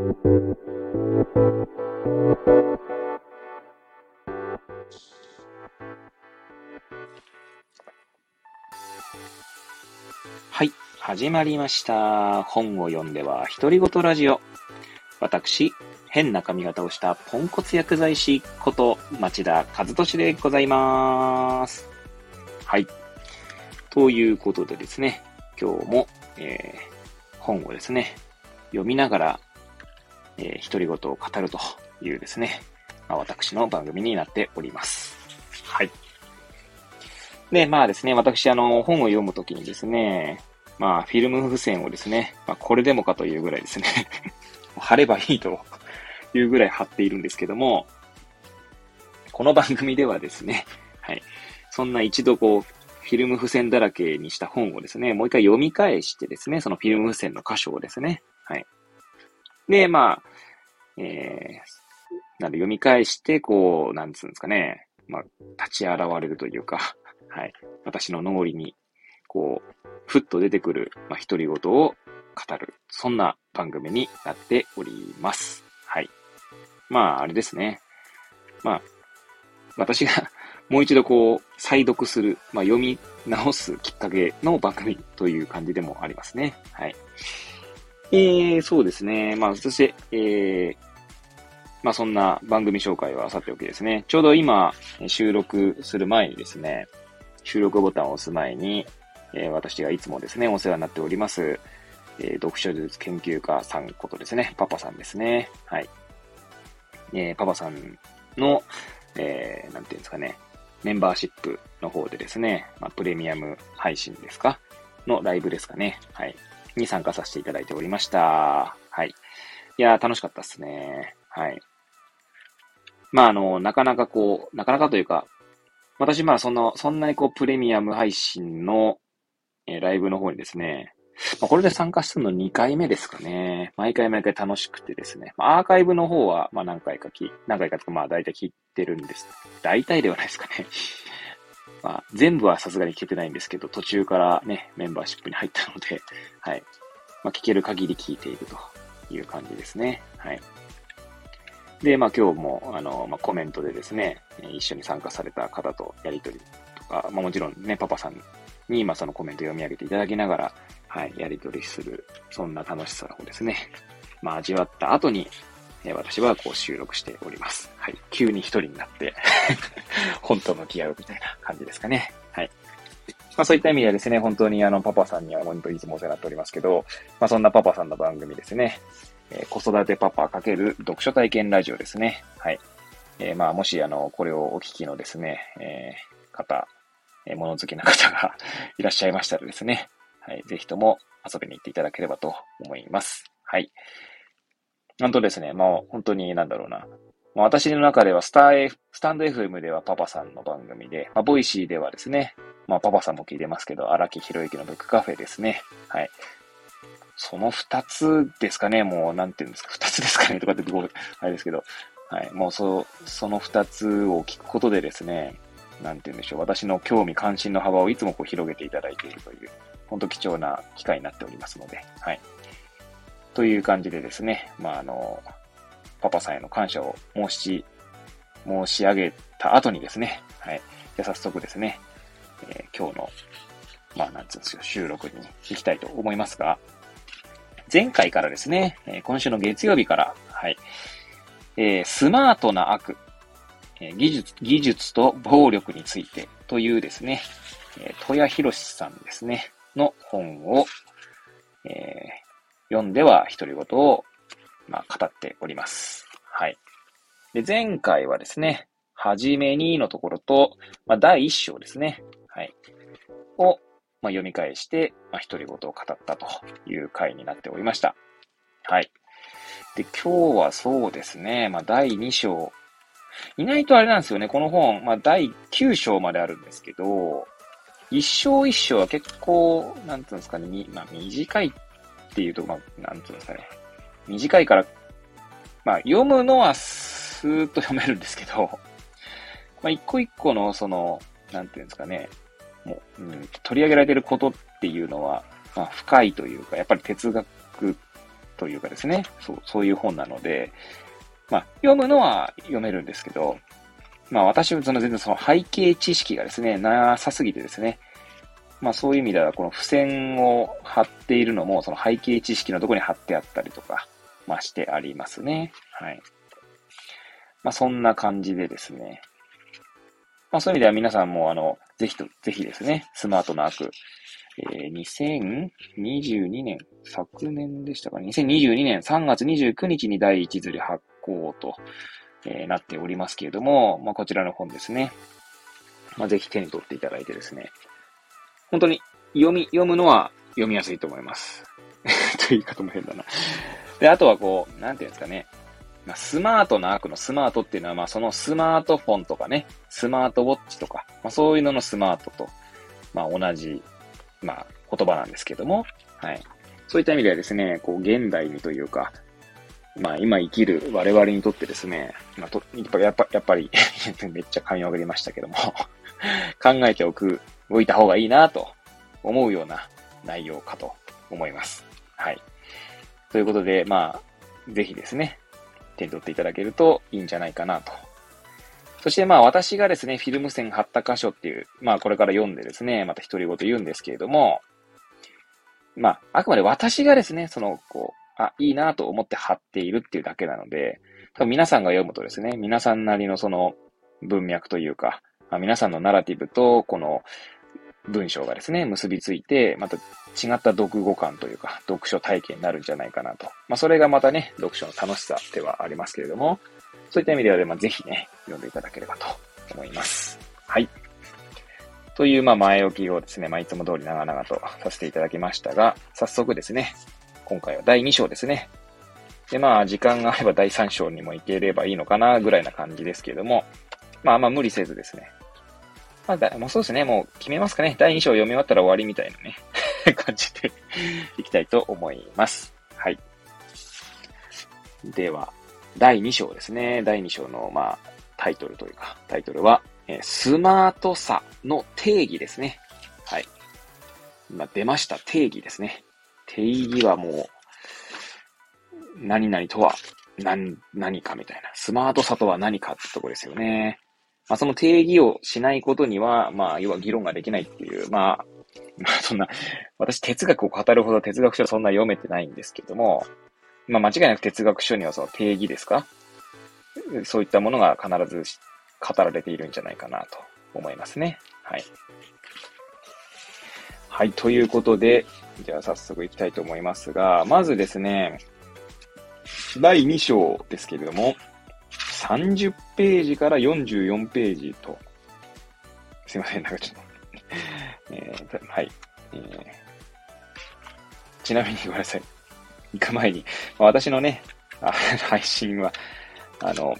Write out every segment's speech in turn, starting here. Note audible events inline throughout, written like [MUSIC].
はい、始まりました。本を読んでは独り言ラジオ。私、変な髪型をしたポンコツ薬剤師こと町田和俊でございます。はい。ということでですね、今日も、えー、本をですね、読みながら、えー、独り言を語るというですね、まあ、私の番組になっております。はい。で、まあですね、私、あの、本を読むときにですね、まあ、フィルム付箋をですね、まあ、これでもかというぐらいですね [LAUGHS] 貼ればいいというぐらい貼っているんですけども、この番組ではですね、はい。そんな一度こう、フィルム付箋だらけにした本をですね、もう一回読み返してですね、そのフィルム付箋の箇所をですね、はい。で、まあ、えー、なんで読み返して、こう、なんつうんですかね、まあ、立ち現れるというか、[LAUGHS] はい。私の脳裏に、こう、ふっと出てくる、まあ、独り言を語る、そんな番組になっております。はい。まあ、あれですね。まあ、私が [LAUGHS] もう一度こう、再読する、まあ、読み直すきっかけの番組という感じでもありますね。はい。えー、そうですね。まあ、そして、えー、まあ、そんな番組紹介はさておきですね。ちょうど今、収録する前にですね、収録ボタンを押す前に、えー、私がいつもですね、お世話になっております、えー、読書術研究家さんことですね、パパさんですね。はい。えー、パパさんの、えー、なんていうんですかね、メンバーシップの方でですね、まあ、プレミアム配信ですか？のライブですかね。はい。に参加させていただいておりました。はい。いやー、楽しかったっすね。はい。まあ、あの、なかなかこう、なかなかというか、私、まあ、その、そんなにこう、プレミアム配信の、えー、ライブの方にですね、まあ、これで参加するの2回目ですかね。毎回毎回楽しくてですね。まあ、アーカイブの方は、まあ、何回かき、何回かとか、まあ、大体聞いてるんです。大体ではないですかね。まあ、全部はさすがに聞けてないんですけど、途中からね、メンバーシップに入ったので、[LAUGHS] はい。まあ、聞ける限り聞いているという感じですね。はい。で、まあ今日も、あの、まあコメントでですね、一緒に参加された方とやりとりとか、まあもちろんね、パパさんに、まあそのコメント読み上げていただきながら、はい、やりとりする、そんな楽しさをですね、まあ味わった後に、え私はこう収録しております。はい。急に一人になって [LAUGHS] 本と向き合うみたいな感じですかね。はい。まあそういった意味ではですね、本当にあのパパさんには本当にいつもお世話になっておりますけど、まあそんなパパさんの番組ですね、えー、子育てパパ×読書体験ラジオですね。はい。えー、まあもしあの、これをお聞きのですね、えー、方、えー、物好きな方が [LAUGHS] いらっしゃいましたらですね、はい、ぜひとも遊びに行っていただければと思います。はい。なんとですね、もう本当になんだろうな。まあ、私の中ではスター、F、 stand.fm ではパパさんの番組で、まあ、 Voicy ではですね、まあ、パパさんも聞いてますけど、荒木博行のブックカフェですね。はい。その二つですかね、もう、なんていうんですか、二つですかね、とかってごあれですけど、はい。もう、そ、その二つを聞くことでですね、なんて言うんでしょう、私の興味関心の幅をいつもこう広げていただいているという、本当貴重な機会になっておりますので、はい。という感じでですね、まあ、あの、パパさんへの感謝を申し、申し上げた後にですね、はい。じゃ早速ですね、えー、今日の、まあ、なんつうんですよ、収録に行きたいと思いますが、前回からですね、えー、今週の月曜日から、はい、えー、スマートな悪、え、技術、技術と暴力についてというですね、えー、戸谷博さんですね、の本を、えー、読んでは独り言を、まあ、語っております。はい。で、前回はですね、はじめにのところと、まあ、第一章ですね。はい。を、まあ、読み返して、まあ、独り言を語ったという回になっておりました。はい。で、今日はそうですね、まあ、第2章。意外とあれなんですよね、この本、まあ、第9章まであるんですけど、一章一章は結構、なんていうんですかね、まあ、短いっっていうと、まあ、なんていうんですかね。短いから、まあ、読むのはスーッと読めるんですけど、[LAUGHS] まあ、一個一個の、その、なんていうんですかね、もう、うん、取り上げられてることっていうのは、まあ、深いというか、やっぱり哲学というかですね、そう、そういう本なので、まあ、読むのは読めるんですけど、まあ私はその全然その背景知識がですね、なさすぎてですね、まあそういう意味ではこの付箋を貼っているのもその背景知識のところに貼ってあったりとか、まあしてありますね。はい。まあそんな感じでですね。まあそういう意味では皆さんもあの、ぜひと、ぜひですね、スマートな悪、えー、2022年、昨年でしたかね、2022年3月29日に第一釣り発行と、えー、なっておりますけれども、まあ、こちらの本ですね。まあ、ぜひ手に取っていただいてですね。本当に読み、読むのは読みやすいと思います。[LAUGHS] という言い方も変だな。で、あとはこう、なんていうんですかね。まあ、スマートな悪のスマートっていうのは、まあ、そのスマートフォンとかね、スマートウォッチとか、まあ、そういうののスマートと、まあ、同じ、まあ、言葉なんですけども、はい。そういった意味ではですね、こう、現代にというか、まあ今生きる我々にとってですね、まあと、やっぱやっぱやっぱり [LAUGHS] めっちゃ噛みまくりましたけども考えておく、おいた方がいいなと思うような内容かと思います。はい。ということで、まあ、ぜひですね、手に取っていただけるといいんじゃないかなと。そしてまあ私がですね、フィルム線貼った箇所っていう、まあこれから読んでですね、また独り言言うんですけれども、まあ、あくまで私がですね、その、こう、あ、いいなと思って貼っているっていうだけなので、多分皆さんが読むとですね、皆さんなりのその文脈というか、まあ、皆さんのナラティブとこの文章がですね、結びついて、また違った読語感というか、読書体験になるんじゃないかなと。まあ、それがまたね、読書の楽しさではありますけれども、そういった意味では、まあ、ぜひね、読んでいただければと思います。はい。という、まあ、前置きをですね、まあ、いつも通り長々とさせていただきましたが、早速ですね、今回は第2章ですね。で、まあ、時間があれば第3章にも行ければいいのかな、ぐらいな感じですけれども、まあ、まあ無理せずですね。まあ、だもうそうですね、もう決めますかね。第2章読み終わったら終わりみたいなね、[LAUGHS] 感じでいきたいと思います。はい。では、第2章ですね。第2章の、まあ、タイトルというか、タイトルは、えスマートさの定義ですね。はい。今出ました。定義ですね。定義はもう、何々とは何、何かみたいな。スマートさとは何かってとこですよね。まあ、その定義をしないことには、まあ、要は議論ができないっていう、まあ、[LAUGHS] まあ、そんな、私哲学を語るほど哲学書はそんな読めてないんですけども、まあ、間違いなく哲学書にはその定義ですか？そういったものが必ず語られているんじゃないかなと思いますね。はい。はい、ということで、じゃあ早速行きたいと思いますが、まずですね、第2章ですけれども、30ページから44ページと、すいません、なんかちょっと [LAUGHS] えー、はい、えー。ちなみにごめんなさい。行く前に、まあ、私のね、配信は、あの、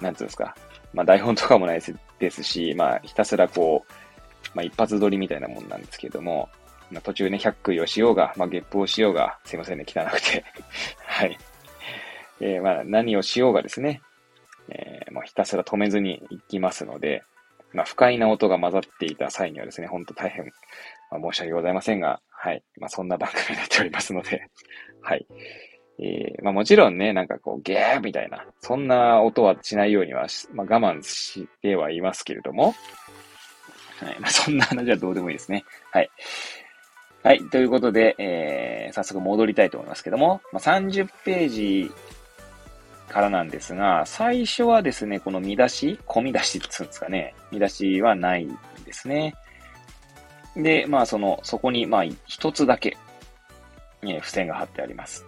なんつうんですか、まあ台本とかもないですし、まあひたすらこう、まあ一発撮りみたいなもんなんですけども、まあ、途中ね、100食をしようが、まあ、ゲップをしようが、すいませんね、汚くて。[LAUGHS] はい。えー、まあ、何をしようがですね、えー、もうひたすら止めずに行きますので、まあ、不快な音が混ざっていた際にはですね、ほんと大変、まあ、申し訳ございませんが、はい。まあ、そんな番組になっておりますので、[LAUGHS] はい。えー、まあ、もちろんね、なんかこう、ゲーみたいな、そんな音はしないようには、まあ、我慢してはいますけれども、はい。まあ、そんな話はどうでもいいですね。はい。はい。ということで、えー、早速戻りたいと思いますけども、まあ、30ページからなんですが、最初はですね、この見出し、込み出しって言うんですかね、見出しはないんですね。で、まあ、その、そこに、まあ、一つだけ、え、付箋が貼ってあります。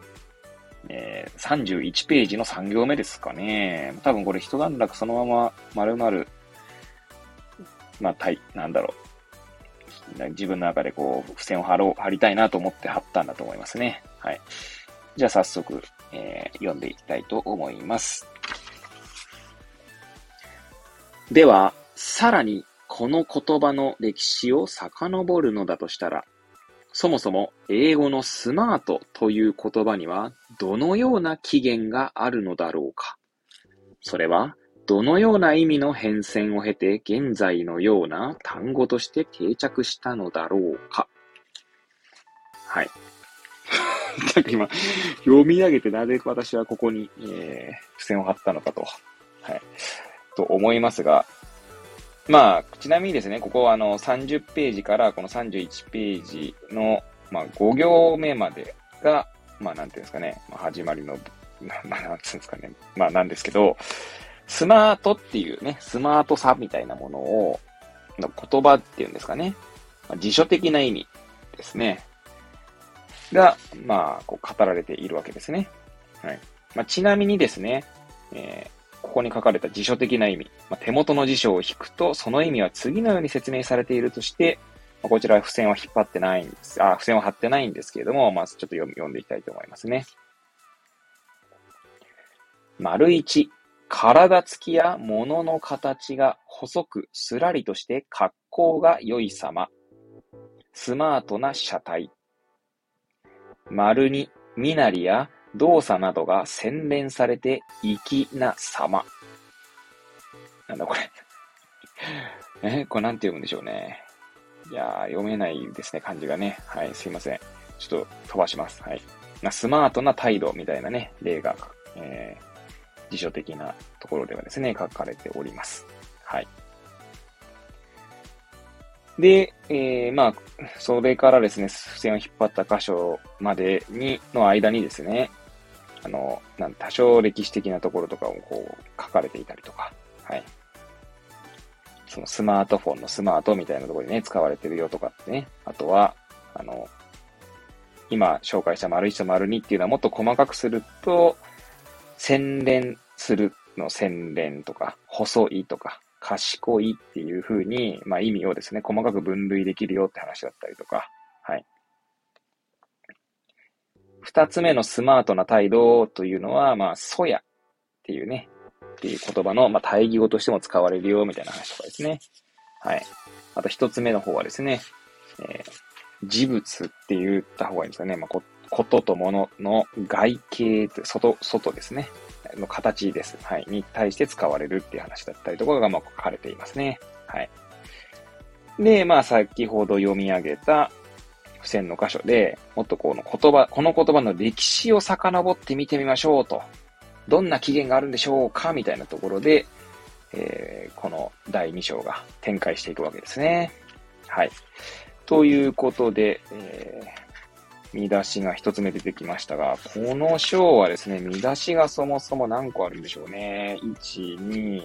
えー、31ページの3行目ですかね。多分これ一段落そのまま丸々、まあ、たい、なんだろう。自分の中でこう、付箋を貼ろう、貼りたいなと思って貼ったんだと思いますね。はい。じゃあ早速、えー、読んでいきたいと思います。では、さらにこの言葉の歴史を遡るのだとしたら、そもそも英語のスマートという言葉にはどのような起源があるのだろうか。それはどのような意味の変遷を経て現在のような単語として定着したのだろうか。はい。なんか今、読み上げてなぜ私はここに、えー、付箋を貼ったのかと、はい、と思いますが、まあ、ちなみにですね、ここはあの30ページからこの31ページの、まあ、5行目までが、まあ、なんていうんですかね、まあ、始まりの、まあ、なんつうんですかね、まあ、なんですけど、スマートっていうね、スマートさみたいなものを、の言葉っていうんですかね、まあ、辞書的な意味ですね、が、まあ、こう語られているわけですね。はい。まあ、ちなみにですね、えー、ここに書かれた辞書的な意味、まあ、手元の辞書を引くと、その意味は次のように説明されているとして、まあ、こちらは付箋を引っ張ってないんです。あ、付箋を貼ってないんですけれども、まあ、ちょっと読読んでいきたいと思いますね。丸一、体つきや物の形が細くすらりとして格好が良い様。スマートな車体。丸に身なりや動作などが洗練されて粋な様。なんだこれ [LAUGHS] え、これなんて読むんでしょうね。いやー、読めないですね、漢字がね。はい、すいません。ちょっと飛ばします。はい。スマートな態度みたいなね、例が、えー、辞書的なところではですね、書かれております。はい。で、えー、まあ、それからですね、付箋を引っ張った箇所までに、の間にですね、あの、なん多少歴史的なところとかをこう書かれていたりとか、はい。そのスマートフォンのスマートみたいなところにね、使われてるよとかってね。あとは、あの、今紹介した丸1と丸2っていうのはもっと細かくすると、洗練するの洗練とか、細いとか、賢いっていう風に、まあ意味をですね、細かく分類できるよって話だったりとか、はい。二つ目のスマートな態度というのは、まあ、そやっていうね、っていう言葉の、まあ、対義語としても使われるよ、みたいな話とかですね。はい。あと一つ目の方はですね、えー、事物って言った方がいいんですかね。まあ、ここととものの外形、外、外ですね。の形です。はい。に対して使われるっていう話だったりとかが、まあ、書かれていますね。はい。で、まあ、先ほど読み上げた付箋の箇所で、もっとこの言葉、この言葉の歴史を遡って見てみましょうと。どんな起源があるんでしょうか？みたいなところで、えー、この第2章が展開していくわけですね。はい。ということで、えー、見出しが一つ目出てきましたが、この章はですね、見出しがそもそも何個あるんでしょうね。1、2、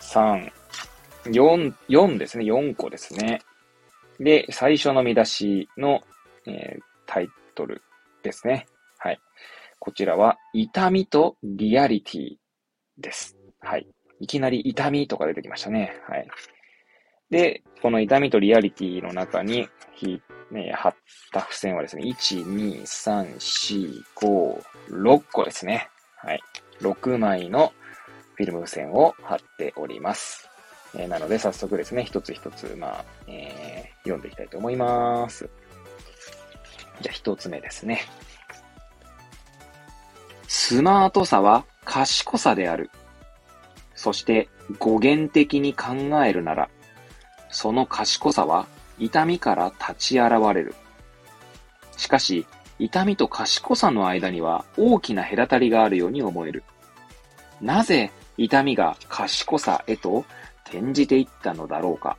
3、4、4ですね。4個ですね。で、最初の見出しの、えー、タイトルですね。はい。こちらは、痛みとリアリティです。はい。いきなり痛みとか出てきましたね。はい。で、この痛みとリアリティの中に、ね、貼った付箋はですね、1、2、3、4、5、6個ですね。はい。6枚のフィルム付箋を貼っております。えー、なので、早速ですね、一つ一つ、まあ、えー、読んでいきたいと思います。じゃあ、一つ目ですね。スマートさは賢さである。そして、語源的に考えるなら、その賢さは痛みから立ち現れる。しかし、痛みと賢さの間には大きな隔たりがあるように思える。なぜ痛みが賢さへと転じていったのだろうか。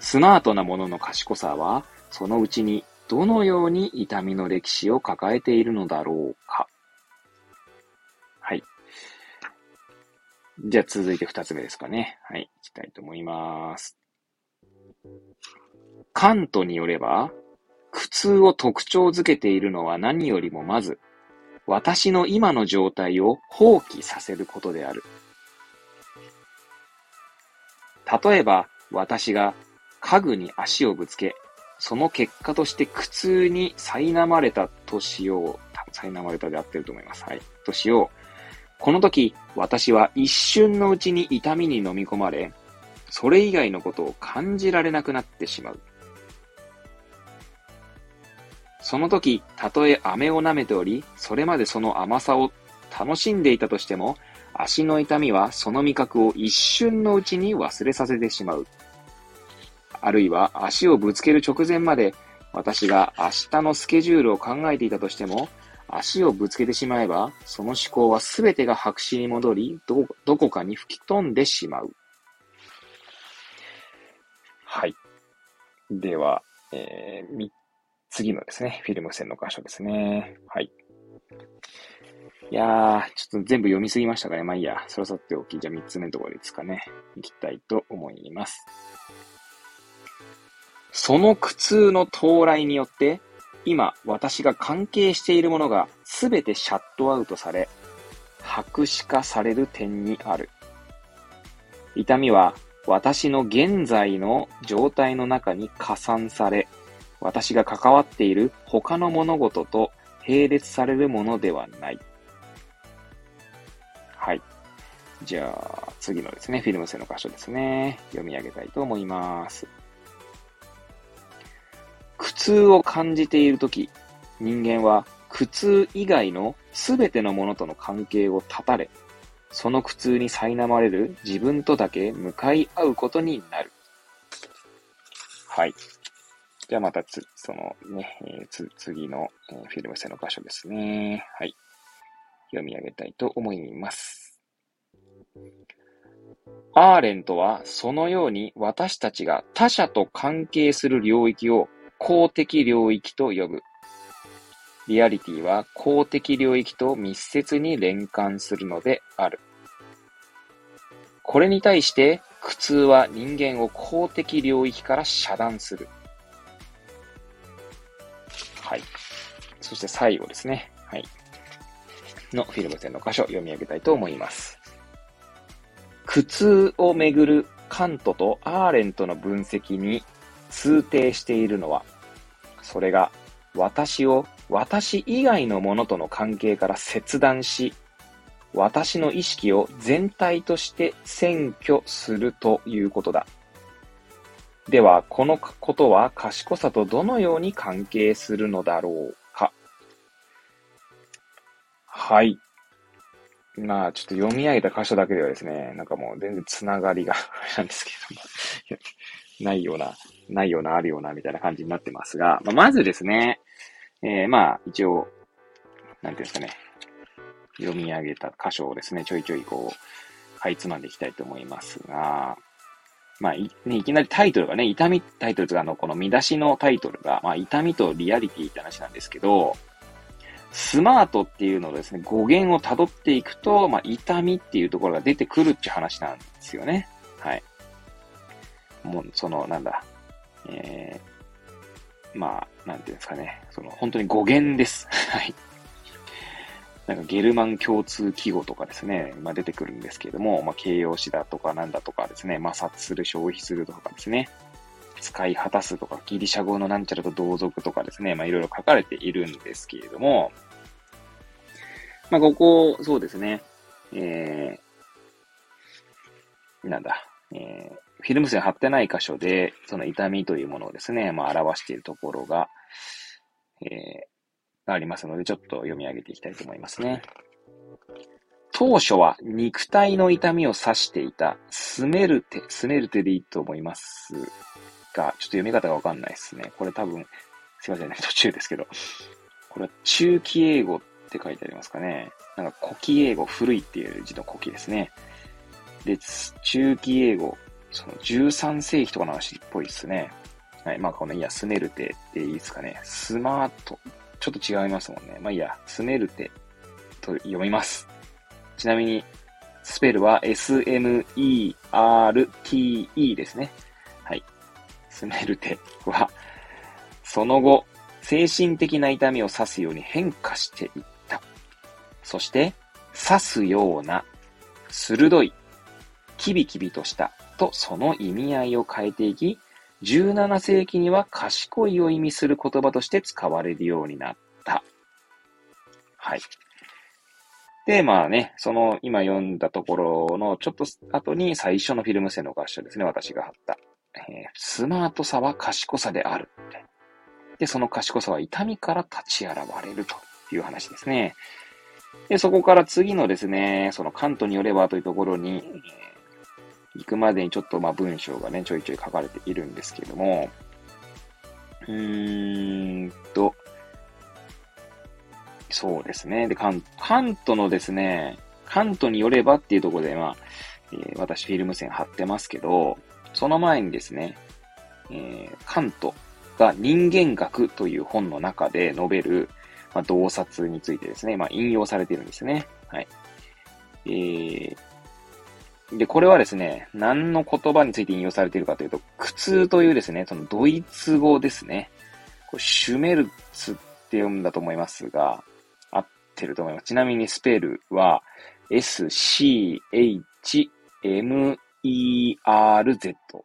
スマートなものの賢さは、そのうちにどのように痛みの歴史を抱えているのだろうか。はい。じゃあ続いて二つ目ですかね。はい。いきたいと思います。カントによれば、苦痛を特徴づけているのは何よりもまず、私の今の状態を放棄させることである。例えば、私が家具に足をぶつけ、その結果として苦痛に苛まれたとしよう。苛まれたであってると思います。はい。としよう。この時、私は一瞬のうちに痛みに飲み込まれ、それ以外のことを感じられなくなってしまう。その時、たとえ飴を舐めており、それまでその甘さを楽しんでいたとしても、足の痛みはその味覚を一瞬のうちに忘れさせてしまう。あるいは足をぶつける直前まで私が明日のスケジュールを考えていたとしても、足をぶつけてしまえば、その思考はすべてが白紙に戻り、ど、どこかに吹き飛んでしまう。はい。では、えー、次のですね、フィルム付箋の箇所ですね。はい。いやー、ちょっと全部読みすぎましたかね。まあいいや。それさておき。じゃあ3つ目のところですかね。行きたいと思います。その苦痛の到来によって、今、私が関係しているものが全てシャットアウトされ、白紙化される点にある。痛みは私の現在の状態の中に加算され、私が関わっている他の物事と並列されるものではない。はい。じゃあ、次のですね、フィルム線の箇所ですね。読み上げたいと思います。苦痛を感じているとき、人間は苦痛以外のすべてのものとの関係を断たれ、その苦痛に苛まれる自分とだけ向かい合うことになる。はい。じゃあまたつ、そのね、えー、つ、次の、えー、フィルム線の箇所ですね。はい。読み上げたいと思います。アーレントはそのように私たちが他者と関係する領域を公的領域と呼ぶ。リアリティは公的領域と密接に連関するのである。これに対して苦痛は人間を公的領域から遮断する。はい。そして最後ですね。はい。のフィルム線の箇所読み上げたいと思います。苦痛をめぐるカントとアーレントの分析に通底しているのは、それが私を私以外のものとの関係から切断し、私の意識を全体として占拠するということだ。では、このことは賢さとどのように関係するのだろうか。はい。まあ、ちょっと読み上げた箇所だけではですね、なんかもう全然つながりがなんですけども [LAUGHS] ないような、ないような、あるような、みたいな感じになってますが、まあ、まずですね、えー、まあ、一応、なんていうんですかね、読み上げた箇所をですね、ちょいちょいこう、かいつまんでいきたいと思いますが、まあ、い、ね、いきなりタイトルがね、痛みタイトルが、あの、この見出しのタイトルが、まあ、痛みとリアリティって話なんですけど、スマートっていうのをですね、語源を辿っていくと、まあ、痛みっていうところが出てくるって話なんですよね。はい。もう、その、なんだ、えー、まあ、なんていうんですかね、その、本当に語源です。[LAUGHS] はい。なんかゲルマン共通記号とかですね、まあ、出てくるんですけれども、まあ、形容詞だとかなんだとかですね、摩擦する、消費するとかですね、使い果たすとか、ギリシャ語のなんちゃらと同族とかですね、まあ、いろいろ書かれているんですけれども、まあ、ここ、そうですね、えー、なんだ、えー、フィルム線貼ってない箇所で、その痛みというものをですね、まあ、表しているところが、えー、がありますので、ちょっと読み上げていきたいと思いますね。当初は肉体の痛みを指していたスメルテ、スメルテでいいと思いますが、ちょっと読み方がわかんないですね。これ多分、すいませんね、途中ですけど。これは中期英語って書いてありますかね。なんか古期英語、古いっていう字の古期ですね。で、中期英語、その13世紀とかの話っぽいですね。はい。まあ、この、いや、スメルテでいいですかね。スマート、ちょっと違いますもんね。まあいいや、スメルテと読みます。ちなみに、スペルは S-M-E-R-T-E ですね。はい。スメルテは、その後、精神的な痛みを指すように変化していった。そして、刺すような、鋭い、キビキビとしたとその意味合いを変えていき、17世紀には賢いを意味する言葉として使われるようになった。はい。で、まあね、その今読んだところのちょっと後に最初のフィルム線の合唱ですね、私が貼った。えー、スマートさは賢さである。で、その賢さは痛みから立ち現れるという話ですね。で、そこから次のですね、そのカントによればというところに、行くまでにちょっとまあ文章がね、ちょいちょい書かれているんですけども、うーんと、そうですね。で、カンカントのですね、カントによればっていうところで、まあ、えー、私フィルム線貼ってますけど、その前にですね、えー、カントが人間学という本の中で述べる、まあ、洞察についてですね、まあ、引用されているんですね。はい。えー、で、これはですね、何の言葉について引用されているかというと、苦痛というですね、そのドイツ語ですね。これシュメルツって読んだと思いますが、合ってると思います。ちなみにスペルは、s-c-h-m-e-r-z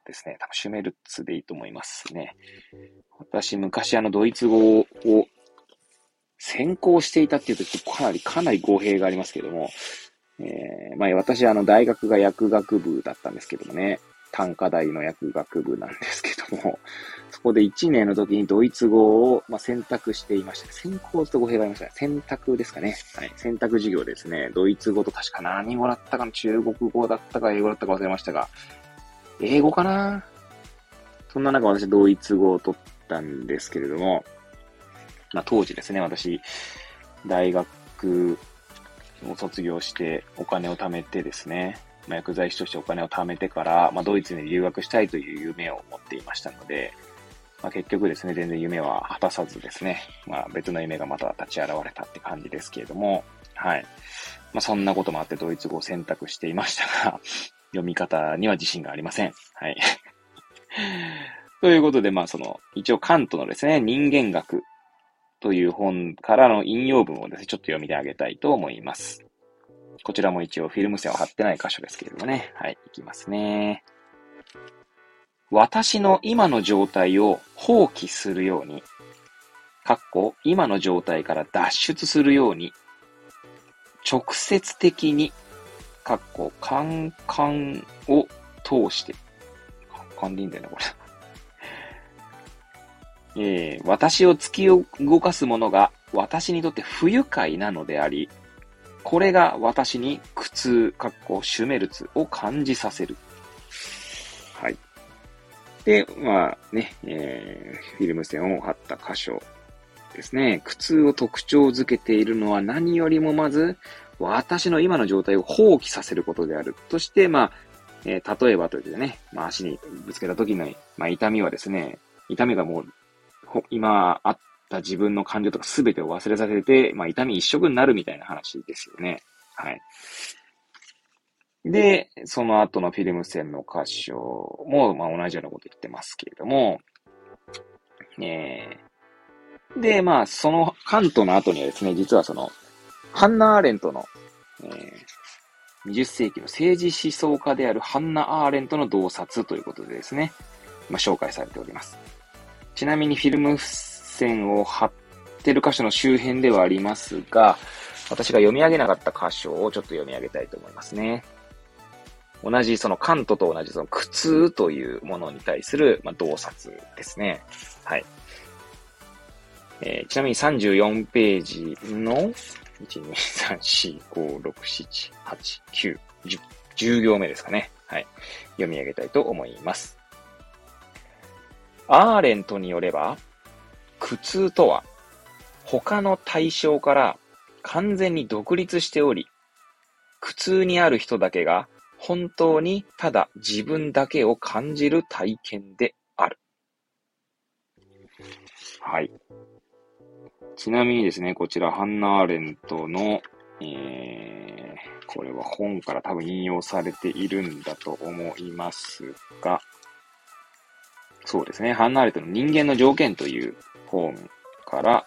ですね。多分シュメルツでいいと思いますね。私、昔あのドイツ語を専攻していたっていうと、かなり、かなり語弊がありますけども、えー、まあ私、あの、大学が薬学部だったんですけどもね、短科大の薬学部なんですけども、[LAUGHS] そこで1年の時にドイツ語を、まあ、選択していました。専攻と語弊がありました。選択ですかね。はい。選択授業ですね。ドイツ語と確か何語だったかな中国語だったか英語だったか忘れましたが、英語かな？そんな中私ドイツ語を取ったんですけれども、まあ当時ですね、私、大学を卒業してお金を貯めてですね、まあ、薬剤師としてお金を貯めてから、まあ、ドイツに留学したいという夢を持っていましたので、まあ、結局ですね、全然夢は果たさずですね、まあ、別の夢がまた立ち現れたって感じですけれども、はい。まあ、そんなこともあってドイツ語を選択していましたが、[LAUGHS] 読み方には自信がありません。はい。[LAUGHS] ということで、まあ、その、一応カントのですね、人間学という本からの引用文をですね、ちょっと読みてあげたいと思います。こちらも一応フィルム線を貼ってない箇所ですけれどもね。はい、いきますね。私の今の状態を放棄するように、かっこ今の状態から脱出するように、直接的に、かっこカンカンを通して、カンカンでいいんだよね、これ。えー、私を突き動かすものが私にとって不愉快なのであり、これが私に苦痛、かっこシュメルツを感じさせる。はい。で、まあね、えー、フィルム線を貼った箇所ですね。苦痛を特徴づけているのは何よりもまず、私の今の状態を放棄させることである。として、まあ、えー、例えばというでね、まあ足にぶつけた時の、まあ痛みはですね、痛みがもう、今あった自分の感情とか全てを忘れさせて、まあ、痛み一色になるみたいな話ですよね。はい。で、その後のフィルム線の箇所も、まあ、同じようなこと言ってますけれども、えー、で、まあ、その関東の後にはですね、実はその、ハンナ・アーレントの、えー、20世紀の政治思想家であるハンナ・アーレントの洞察ということでですね、まあ、紹介されております。ちなみにフィルム線を貼ってる箇所の周辺ではありますが、私が読み上げなかった箇所をちょっと読み上げたいと思いますね。同じそのカントと同じその苦痛というものに対する、まあ、洞察ですね。はい。えー、ちなみに34ページの、1、2、3、4、5、6、7、8、9、10、10行目ですかね。はい。読み上げたいと思います。アーレントによれば、苦痛とは、他の対象から完全に独立しており、苦痛にある人だけが本当にただ自分だけを感じる体験である。はい。ちなみにですね、こちらハンナ・アーレントの、えー、これは本から多分引用されているんだと思いますが、そうですね、ハンナ・ーレントの人間の条件という本から、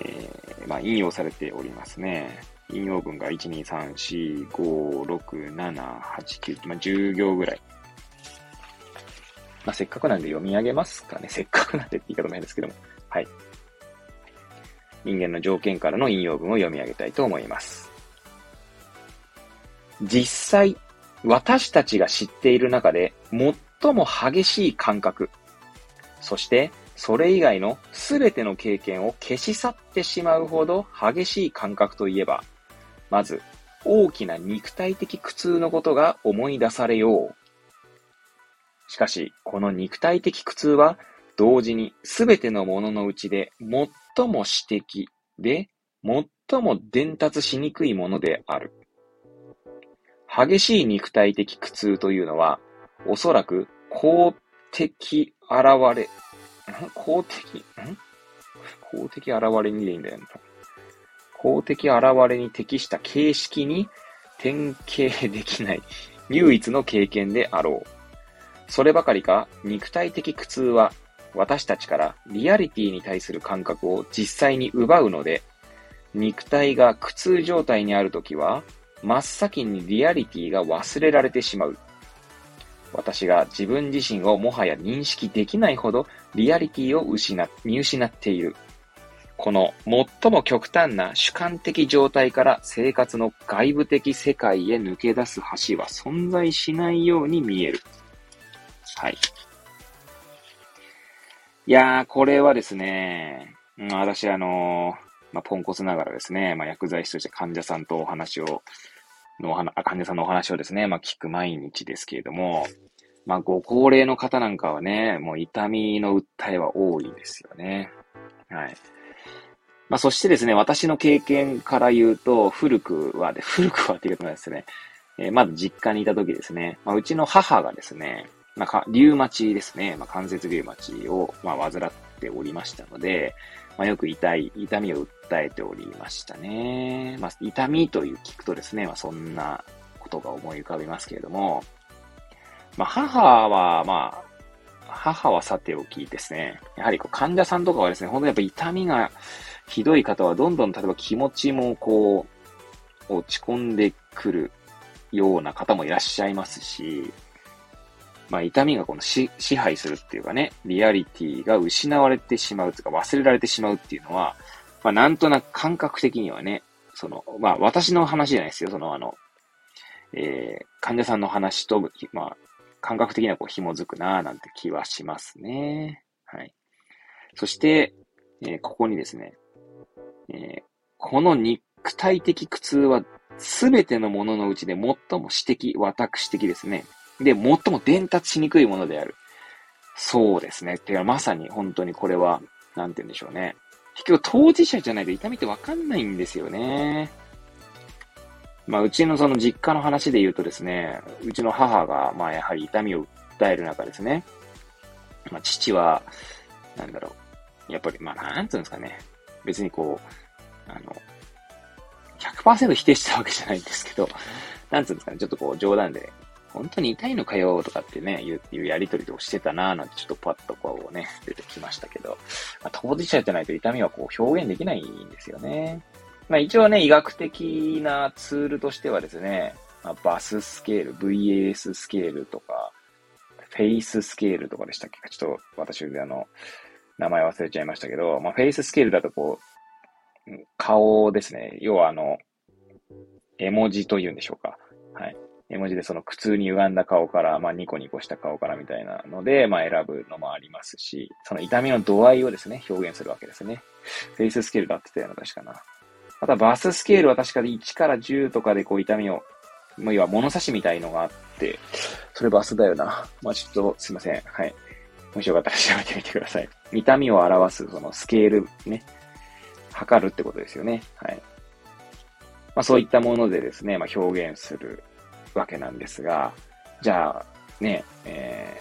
えー、まあ、引用されておりますね。引用文が1、2、3、4、5、6、7、8、9、まあ、10行ぐらい。まあ、せっかくなんで読み上げますかね。せっかくなんでって言い方も変ですけども。はい。人間の条件からの引用文を読み上げたいと思います。実際、私たちが知っている中で最も激しい感覚、そしてそれ以外のすべての経験を消し去ってしまうほど激しい感覚といえば、まず、大きな肉体的苦痛のことが思い出されよう。しかし、この肉体的苦痛は、同時に全てのもののうちで最も私的で最も伝達しにくいものである。激しい肉体的苦痛というのは、おそらく公的現れ、ん？公的、ん？公的現れにでいいんだよ、ね公的現れに適した形式に典型できない唯一の経験であろう。そればかりか、肉体的苦痛は私たちからリアリティに対する感覚を実際に奪うので、肉体が苦痛状態にあるときは、真っ先にリアリティが忘れられてしまう。私が自分自身をもはや認識できないほどリアリティを失見失っている。この最も極端な主観的状態から生活の外部的世界へ抜け出す橋は存在しないように見える。はい。いやー、これはですね、うん、私あのーまあ、ポンコツながらですね、まあ、薬剤師として患者さんとお話を、の患者さんのお話をですね、まあ、聞く毎日ですけれども、まあ、ご高齢の方なんかはね、もう痛みの訴えは多いですよね。はい。まあ、そしてですね、私の経験から言うと、古くはで、[LAUGHS] 古くはっていうことですね、えー、まず実家にいた時ですね、まあ、うちの母がですね、まあ、リウマチですね、まあ、関節リュウマチを、まあ、患っておりましたので、まあ、よく痛い、痛みを訴えておりましたね。まあ、痛みという聞くとですね、まあ、そんなことが思い浮かびますけれども、まあ、母は、まあ、母はさておきですね、やはりこう患者さんとかはですね、本当にやっぱ痛みがひどい方はどんどん例えば気持ちもこう、落ち込んでくるような方もいらっしゃいますし、まあ、痛みがこの支配するっていうかね、リアリティが失われてしまうというか忘れられてしまうっていうのは、まあ、なんとなく感覚的にはね、その、まあ、私の話じゃないですよ。その、あの、えー、患者さんの話と、まあ、感覚的にはこう紐づくなぁなんて気はしますね。はい。そして、えー、ここにですね、えー、この肉体的苦痛はすべてのもののうちで最も私的、私的ですね。で、最も伝達しにくいものである。そうですね。てか、まさに本当にこれは、なんて言うんでしょうね。結局当事者じゃないと痛みってわかんないんですよね。まあ、うちのその実家の話で言うとですね、うちの母が、まあ、やはり痛みを訴える中ですね。まあ、父は、なんだろう。やっぱり、まあ、なんつうんですかね。別にこう、あの、100%否定したわけじゃないんですけど、なんつうんですかね。ちょっとこう、冗談で、本当に痛いのかよとかってね、いういうやりとりをしてたなぁなんてちょっとパッとこうね、出てきましたけど、まあ、当事者じゃないと痛みはこう表現できないんですよね。まあ一応ね、医学的なツールとしてはですね、まあ、 VAS スケール、VAS スケールとか、フェイススケールとかでしたっけ？ちょっと私、あの、名前忘れちゃいましたけど、まあフェイススケールだとこう、顔ですね。要はあの、絵文字というんでしょうか。はい。絵文字でその苦痛に歪んだ顔から、まあニコニコした顔からみたいなので、まあ選ぶのもありますし、その痛みの度合いをですね、表現するわけですね。フェイススケールだってたような確かな。またバススケールは確かで1から10とかでこう痛みを、もう要は物差しみたいのがあって、それバスだよな。まあちょっとすいません。はい。もしよかったら調べてみてください。痛みを表すそのスケールね、測るってことですよね。はい。まあそういったものでですね、まあ表現するわけなんですが、じゃあ、ね、え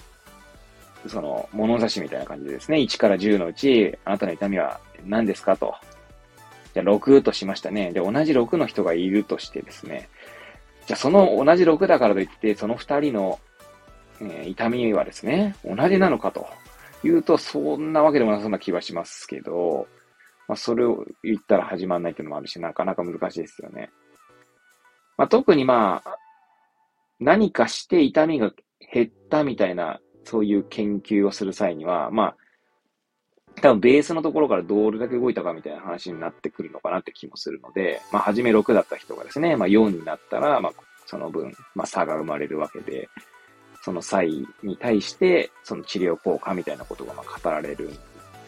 ー、その、物差しみたいな感じですね、1から10のうち、あなたの痛みは何ですかと。じゃあ、6としましたね。で、同じ6の人がいるとしてですね、じゃあ、その同じ6だからといって、その2人の、えー、痛みはですね、同じなのかというと、そんなわけでもなさそうな気はしますけど、まあ、それを言ったら始まんないっていうのもあるし、なかなか難しいですよね。まあ、特にまあ、何かして痛みが減ったみたいな、そういう研究をする際には、まあ、多分ベースのところからどれだけ動いたかみたいな話になってくるのかなって気もするので、まあ、初め6だった人がですね、まあ、4になったら、まあ、その分、まあ、差が生まれるわけで、その際に対して、その治療効果みたいなことがまあ語られるん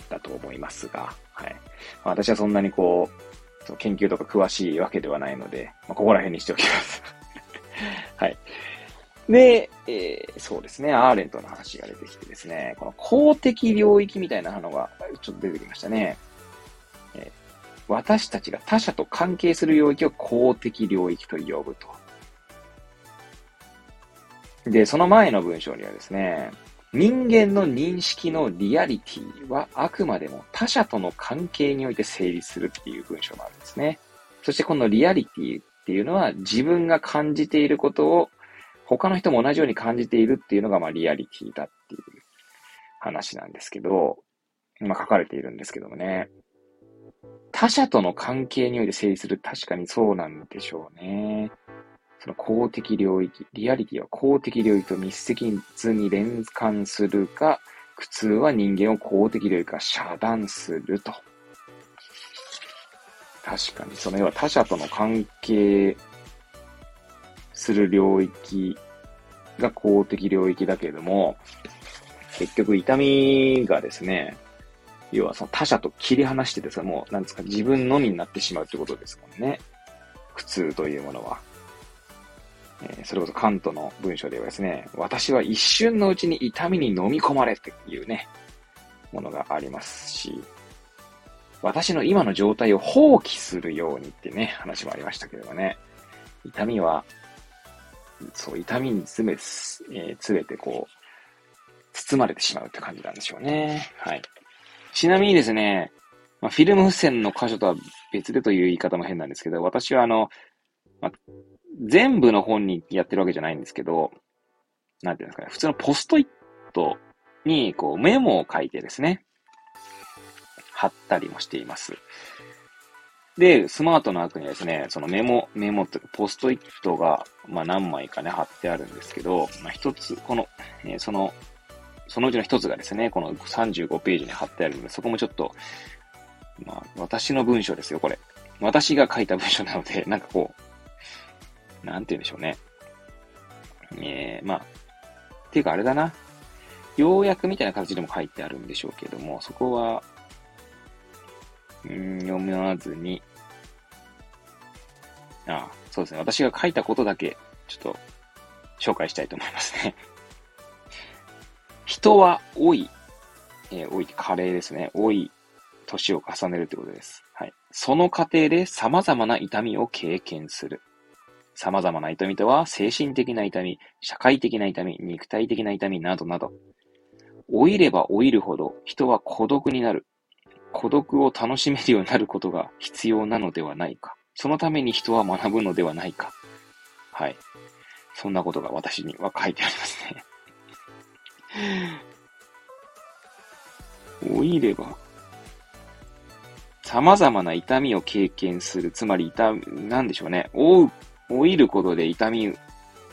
だと思いますが、はい。まあ、私はそんなにこう、その研究とか詳しいわけではないので、まあ、ここら辺にしておきます。[LAUGHS] はい。で、えー、そうですね、アーレントの話が出てきてですね、この公的領域みたいなのがちょっと出てきましたね。えー、私たちが他者と関係する領域を公的領域と呼ぶと。で、その前の文章にはですね、人間の認識のリアリティはあくまでも他者との関係において成立するっていう文章があるんですね。そしてこのリアリティっていうのは自分が感じていることを他の人も同じように感じているっていうのがまあリアリティだっていう話なんですけど、まあ書かれているんですけどもね。他者との関係において成立する確かにそうなんでしょうね。その公的領域、リアリティは公的領域と密接に連関するが、苦痛は人間を公的領域から遮断すると。確かに、その要は他者との関係する領域が公的領域だけれども、結局痛みがですね、要はその他者と切り離してですね、もう、なんですか、自分のみになってしまうってことですもんね。苦痛というものは。えー、それこそカントの文章ではですね、私は一瞬のうちに痛みに飲み込まれっていうね、ものがありますし、私の今の状態を放棄するようにってね、話もありましたけれどもね、痛みは、そう、痛みに詰め、えー、詰めてこう、包まれてしまうって感じなんでしょうね。はい。ちなみにですね、まあ、フィルム付箋の箇所とは別でという言い方も変なんですけど、私はあの、まあ、全部の本にやってるわけじゃないんですけど、なんていうんですかね、普通のポストイットに、こう、メモを書いてですね、貼ったりもしています。で、スマートの枠にはですね、そのメモ、メモっていうか、ポストイットが、まあ何枚かね、貼ってあるんですけど、まあ一つ、この、えー、その、そのうちの一つがですね、この35ページに貼ってあるので、そこもちょっと、まあ、私の文章ですよ、これ。私が書いた文章なので、[LAUGHS] なんかこう、なんて言うんでしょうね。えー、まあ、っていうかあれだな。要約みたいな形でも書いてあるんでしょうけども、そこは、うん、読まずに、ああ、そうですね。私が書いたことだけ、ちょっと、紹介したいと思いますね。[LAUGHS] 人は老い、えー、老いって加齢ですね。老い、年を重ねるということです。はい。その過程で様々な痛みを経験する。様々な痛みとは、精神的な痛み、社会的な痛み、肉体的な痛みなどなど。老いれば老いるほど人は孤独になる。孤独を楽しめるようになることが必要なのではないか。そのために人は学ぶのではないか。はい。そんなことが私には書いてありますね。[LAUGHS] 老いれば、様々な痛みを経験する。つまり痛、なんでしょうね。老う老いることで痛み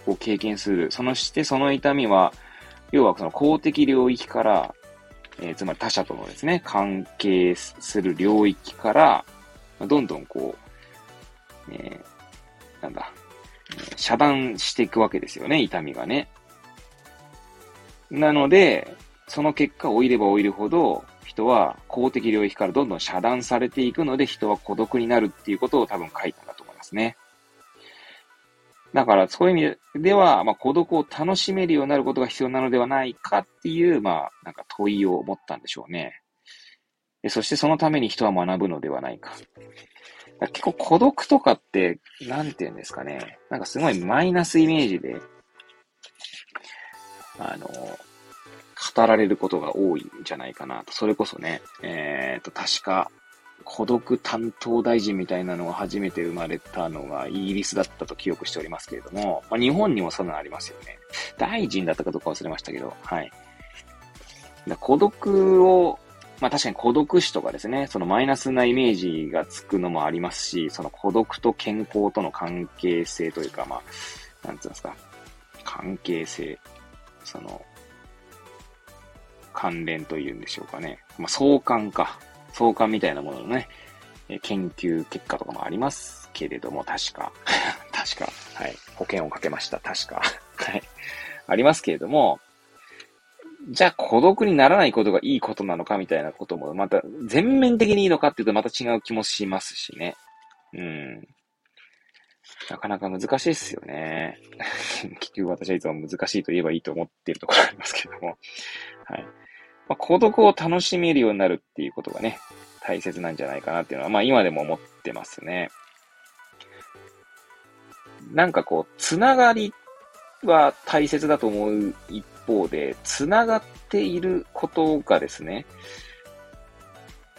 を経験する。そのしてその痛みは、要はその公的領域から、えー、つまり他者とのですね、関係する領域から、どんどんこう、えー、なんだ、遮断していくわけですよね、痛みがね。なので、その結果、老いれば老いるほど、人は公的領域からどんどん遮断されていくので、人は孤独になるっていうことを多分書いたんだと思いますね。だから、そういう意味では、まあ、孤独を楽しめるようになることが必要なのではないかっていう、まあ、なんか問いを持ったんでしょうね。そしてそのために人は学ぶのではないか。か結構孤独とかって、なんて言うんですかね。なんかすごいマイナスイメージで、あの、語られることが多いんじゃないかなと。それこそね、えっ、ー、と、確か、孤独担当大臣みたいなのが初めて生まれたのがイギリスだったと記憶しておりますけれども、まあ、日本にもそんなのありますよね。大臣だったかどうか忘れましたけど、はい。孤独を、まあ確かに孤独死とかですね、そのマイナスなイメージがつくのもありますし、その孤独と健康との関係性というか、まあ、なんつうんですか、関係性、その、関連というんでしょうかね。まあ相関か。相関みたいなもののね、研究結果とかもありますけれども、確か、[LAUGHS] 確か、はい、保険をかけました、確か、[LAUGHS] はい、ありますけれども、じゃあ孤独にならないことがいいことなのかみたいなことも、また全面的にいいのかっていうとまた違う気もしますしね。うん。なかなか難しいですよね。[LAUGHS] 結局私はいつも難しいと言えばいいと思っているところがありますけれども。はい。まあ、孤独を楽しめるようになるっていうことがね、大切なんじゃないかなっていうのは、まあ今でも思ってますね。なんかこう、つながりは大切だと思う一方で、つながっていることがですね、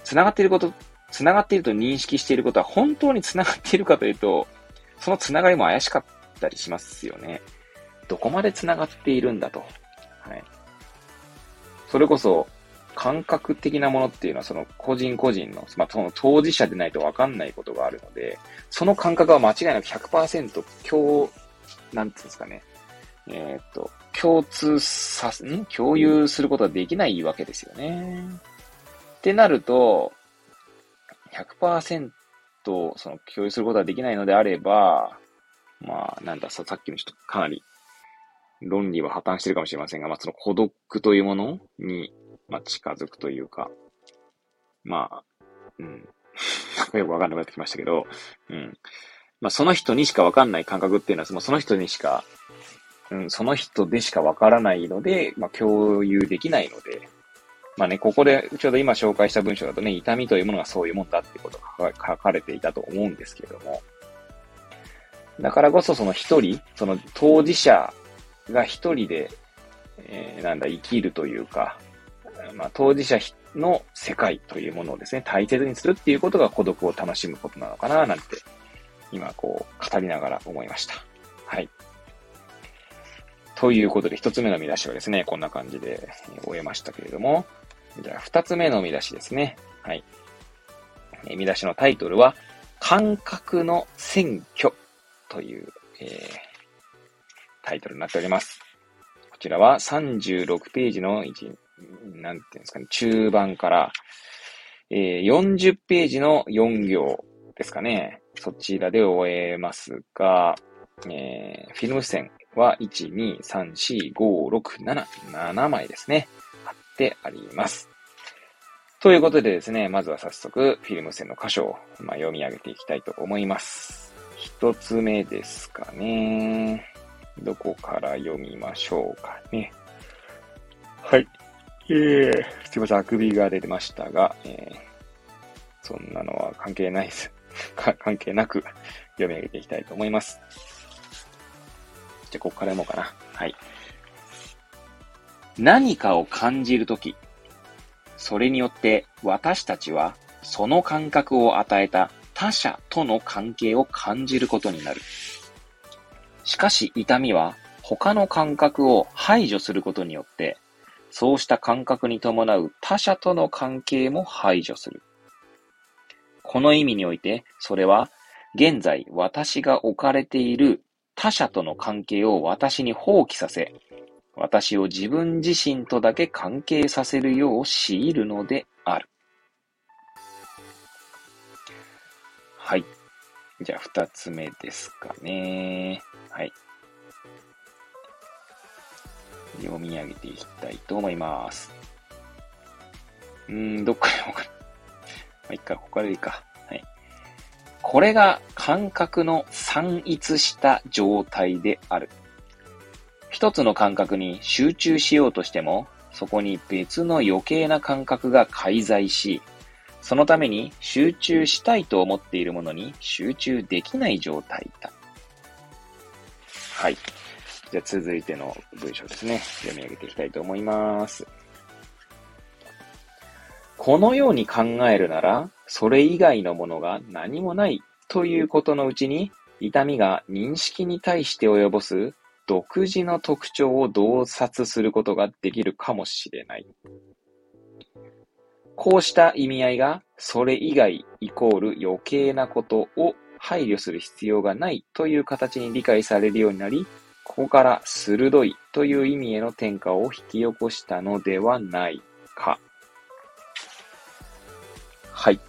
つながっていること、つながっていると認識していることは本当につながっているかというと、そのつながりも怪しかったりしますよね。どこまでつながっているんだと。はい。それこそ、感覚的なものっていうのは、その個人個人の、まあ、その当事者でないと分かんないことがあるので、その感覚は間違いなく100%共、なんていうんですかね。えっ、と、共通さす、ん？共有することはできないわけですよね。ってなると、100%その共有することができないのであれば、まあ、なんだ、さっきの人、かなり論理は破綻してるかもしれませんが、まあ、その孤独というものに、まあ、近づくというか、まあ、うん。[LAUGHS] よくわかんなくなってきましたけど、うん。まあ、その人にしかわかんない感覚っていうのは、その人にしか、うん、その人でしかわからないので、まあ、共有できないので、まあね、ここでちょうど今紹介した文章だとね、痛みというものがそういうもんだってことが書かれていたと思うんですけれども、だからこそその一人、その当事者が一人で、えー、なんだ、生きるというか、まあ、当事者の世界というものをですね、大切にするっていうことが孤独を楽しむことなのかな、なんて、今こう、語りながら思いました。はい。ということで、一つ目の見出しはですね、こんな感じで終えましたけれども、じゃあ、二つ目の見出しですね。はい。え見出しのタイトルは、感覚の選挙という、えー、タイトルになっております。こちらは36ページの1、なんていうんですかね、中盤から、えー、40ページの4行ですかね。そちらで終えますが、えー、フィルム線は1、2、3、4、5、6、7、7枚ですね。貼ってあります。ということでですね、まずは早速、フィルム線の箇所を、まあ、読み上げていきたいと思います。一つ目ですかね。どこから読みましょうかね。はい。えー、すいません、あくびが出てましたが、えー、そんなのは関係ないです。[LAUGHS] 関係なく [LAUGHS] 読み上げていきたいと思います。じゃあ、ここから読もうかな。はい。何かを感じるとき、それによって私たちはその感覚を与えた他者との関係を感じることになる。しかし痛みは他の感覚を排除することによって、そうした感覚に伴う他者との関係も排除する。この意味において、それは現在私が置かれている他者との関係を私に放棄させ、私を自分自身とだけ関係させるよう強いるのである。はい。じゃあ、二つ目ですかね。はい。読み上げていきたいと思います。うーん、どっから読もうかな。まあ、いっか、ここからでいいか。はい。これが感覚の散逸した状態である。一つの感覚に集中しようとしても、そこに別の余計な感覚が介在し、そのために集中したいと思っているものに集中できない状態だ。はい。じゃあ続いての文章ですね。読み上げていきたいと思います。このように考えるなら、それ以外のものが何もないということのうちに、痛みが認識に対して及ぼす独自の特徴を洞察することができるかもしれない。こうした意味合いが、それ以外イコール余計なことを配慮する必要がないという形に理解されるようになり、ここから鋭いという意味への転化を引き起こしたのではないか。はい。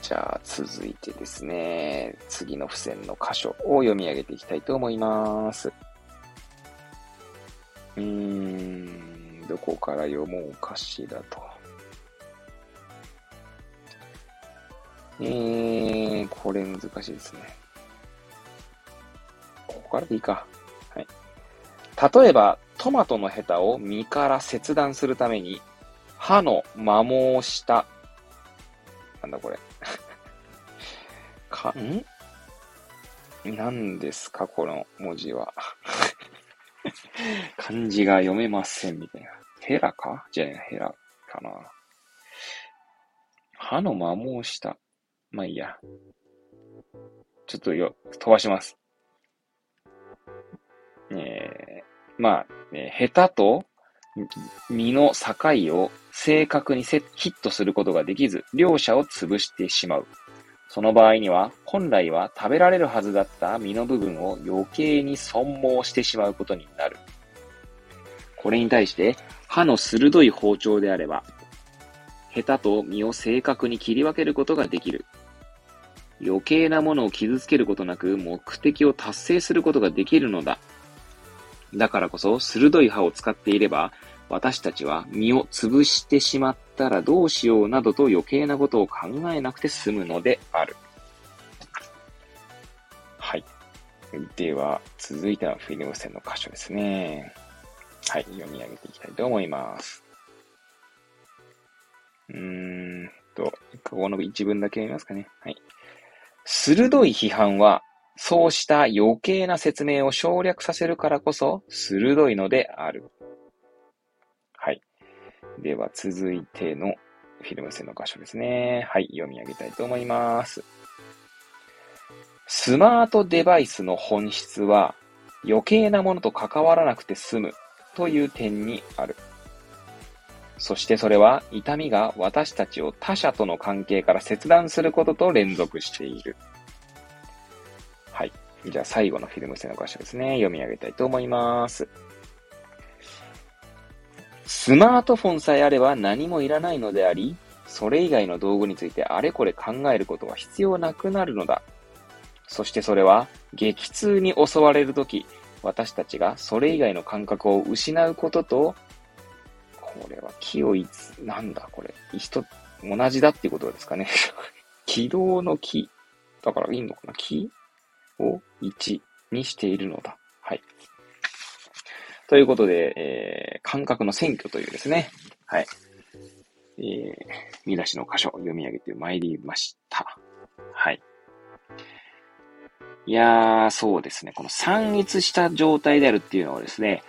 じゃあ続いてですね、次の付箋の箇所を読み上げていきたいと思います。うーん、どこから読もうかしらと。えー、これ難しいですね。ここからでいいか。はい。例えば、トマトのヘタを実から切断するために、歯の摩耗した、なんだこれ。か、ん？何ですかこの文字は。[LAUGHS] 漢字が読めませんみたいな。ヘラか？じゃあ、ヘラかな。歯の摩耗した。まあいいや。ちょっとよ、飛ばします。えー、まあ、ね、ヘタと実の境を正確にヒットすることができず、両者を潰してしまう。その場合には、本来は食べられるはずだった実の部分を余計に損耗してしまうことになる。これに対して、刃の鋭い包丁であれば、ヘタと実を正確に切り分けることができる。余計なものを傷つけることなく目的を達成することができるのだ。だからこそ鋭い刃を使っていれば、私たちは身を潰してしまったらどうしようなどと余計なことを考えなくて済むのである。はい。では、続いてはフィルム線の箇所ですね。はい、読み上げていきたいと思います。うーんと、ここの一文だけ読みますかね。はい。鋭い批判は、そうした余計な説明を省略させるからこそ、鋭いのである。はい。では、続いてのフィルム線の箇所ですね。はい、読み上げたいと思います。スマートデバイスの本質は、余計なものと関わらなくて済むという点にある。そしてそれは痛みが私たちを他者との関係から切断することと連続している。はい。じゃあ最後のフィルム線の箇所ですね。読み上げたいと思います。スマートフォンさえあれば何もいらないのであり、それ以外の道具についてあれこれ考えることは必要なくなるのだ。そしてそれは激痛に襲われるとき、私たちがそれ以外の感覚を失うこととこれは木をいつ、なんだこれ。一、同じだっていうことですかね。[LAUGHS] 軌道の木。だからいいのかな木を1にしているのだ。はい。ということで、えー、感覚の選挙というですね。はい。えー、見出しの箇所を読み上げてまいりました。はい。いやー、そうですね。この散逸した状態であるっていうのはですね。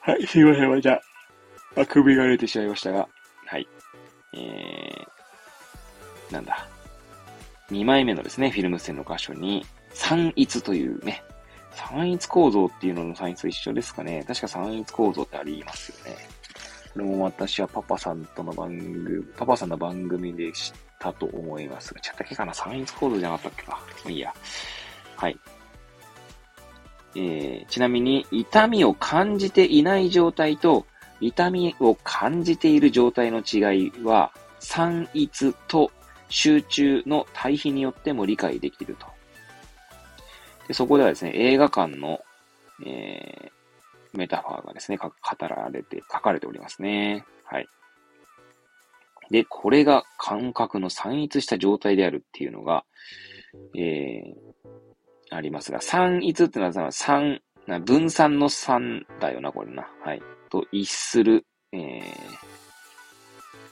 はい、すいません、じゃあ、あ、首が出てしまいましたが、はい。えー、なんだ。2枚目のですね、フィルム線の箇所に、三逸というね、三逸構造っていうのの三逸と一緒ですかね。確か三逸構造ってありますよね。これも私はパパさんとの番組、パパさんの番組で知ったと思いますが、ちゃったっけかな三逸構造じゃなかったっけか。もういいや。はい。えー、ちなみに、痛みを感じていない状態と、痛みを感じている状態の違いは、散逸と集中の対比によっても理解できると。でそこではですね、映画館の、えー、メタファーがですね、語られて、書かれておりますね。はい。で、これが感覚の散逸した状態であるっていうのが、えー、ありますが、散逸ってのは散、分散の散だよな、これな。はい。と一する、えー、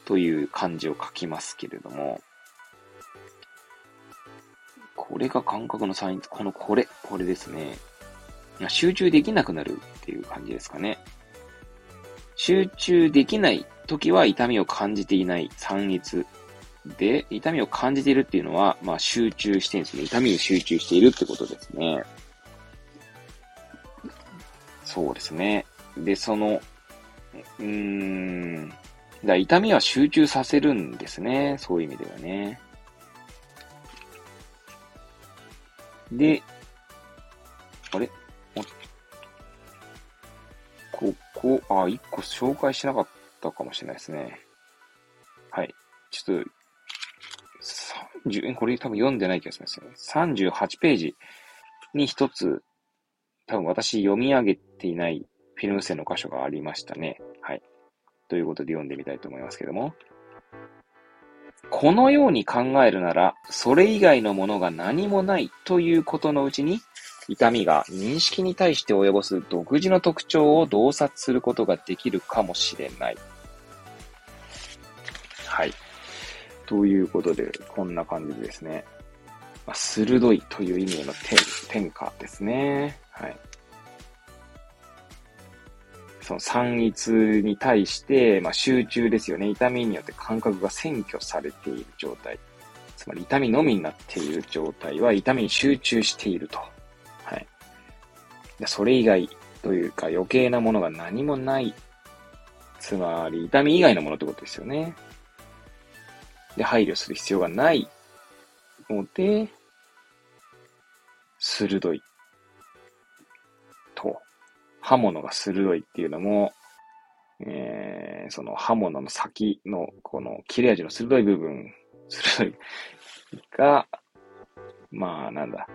という漢字を書きますけれども、これが感覚のサイン、このこれ、これですね。集中できなくなるっていう感じですかね。集中できない時は痛みを感じていない三逸で、痛みを感じているっていうのは、まあ集中してるんですね。痛みに集中しているってことですね。そうですね。で、その、うーん、だ痛みは集中させるんですね。そういう意味ではね。で、あれ？ここ、あ、一個紹介しなかったかもしれないですね。はい。ちょっと、30、これ多分読んでない気がしますね。38ページに一つ、多分私読み上げていないフィルム線の箇所がありましたね。はい。ということで読んでみたいと思いますけども。このように考えるなら、それ以外のものが何もないということのうちに、痛みが認識に対して及ぼす独自の特徴を洞察することができるかもしれない。はい。ということで、こんな感じですね。ま、鋭いという意味への転化ですね。はい。その散逸に対して、まあ、集中ですよね。痛みによって感覚が占拠されている状態。つまり痛みのみになっている状態は痛みに集中していると。はい。それ以外というか余計なものが何もない。つまり痛み以外のものってことですよね。で、配慮する必要がないので、鋭い。刃物が鋭いっていうのも、えー、その刃物の先の、この切れ味の鋭い部分、鋭いが、まあ、なんだ。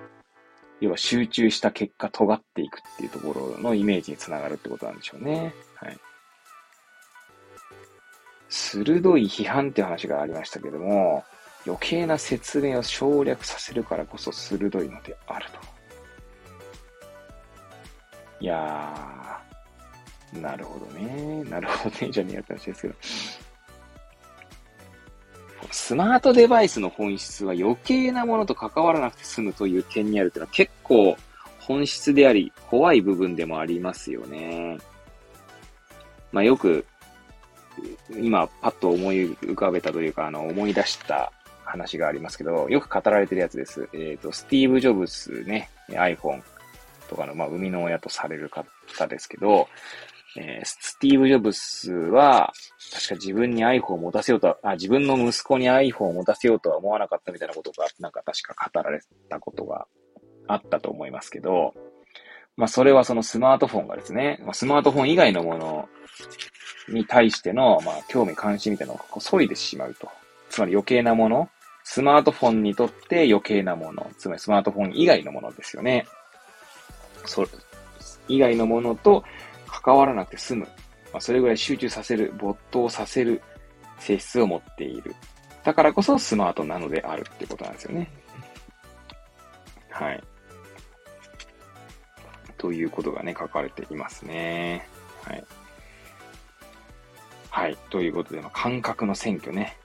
要は集中した結果、尖っていくっていうところのイメージにつながるってことなんでしょうね。はい。鋭い批判っていう話がありましたけども、余計な説明を省略させるからこそ鋭いのであると。いやー、なるほどね。なるほどね。じゃねえやった話ですけど。スマートデバイスの本質は余計なものと関わらなくて済むという点にあるっていうのは結構本質であり、怖い部分でもありますよね。まあよく、今パッと思い浮かべたというか、あの、思い出した話がありますけど、よく語られてるやつです。えっ、ー、と、スティーブ・ジョブスね、iPhone とかの、まあ、生みの親とされる方ですけど、えー、スティーブ・ジョブスは、確か自分に iPhone を持たせようとは、あ、自分の息子に iPhone を持たせようとは思わなかったみたいなことが、なんか確か語られたことがあったと思いますけど、まあ、それはそのスマートフォンがですね、まあ、スマートフォン以外のものに対しての、まあ、興味関心みたいなのを削いでしまうと。つまり余計なもの、スマートフォンにとって余計なもの、つまりスマートフォン以外のものですよね。それ以外のものと関わらなくて済む。まあ、それぐらい集中させる、没頭させる性質を持っている。だからこそスマートなのであるってことなんですよね。はい。ということがね、書かれていますね。はい。はい。ということで、まあ、感覚の選挙ね。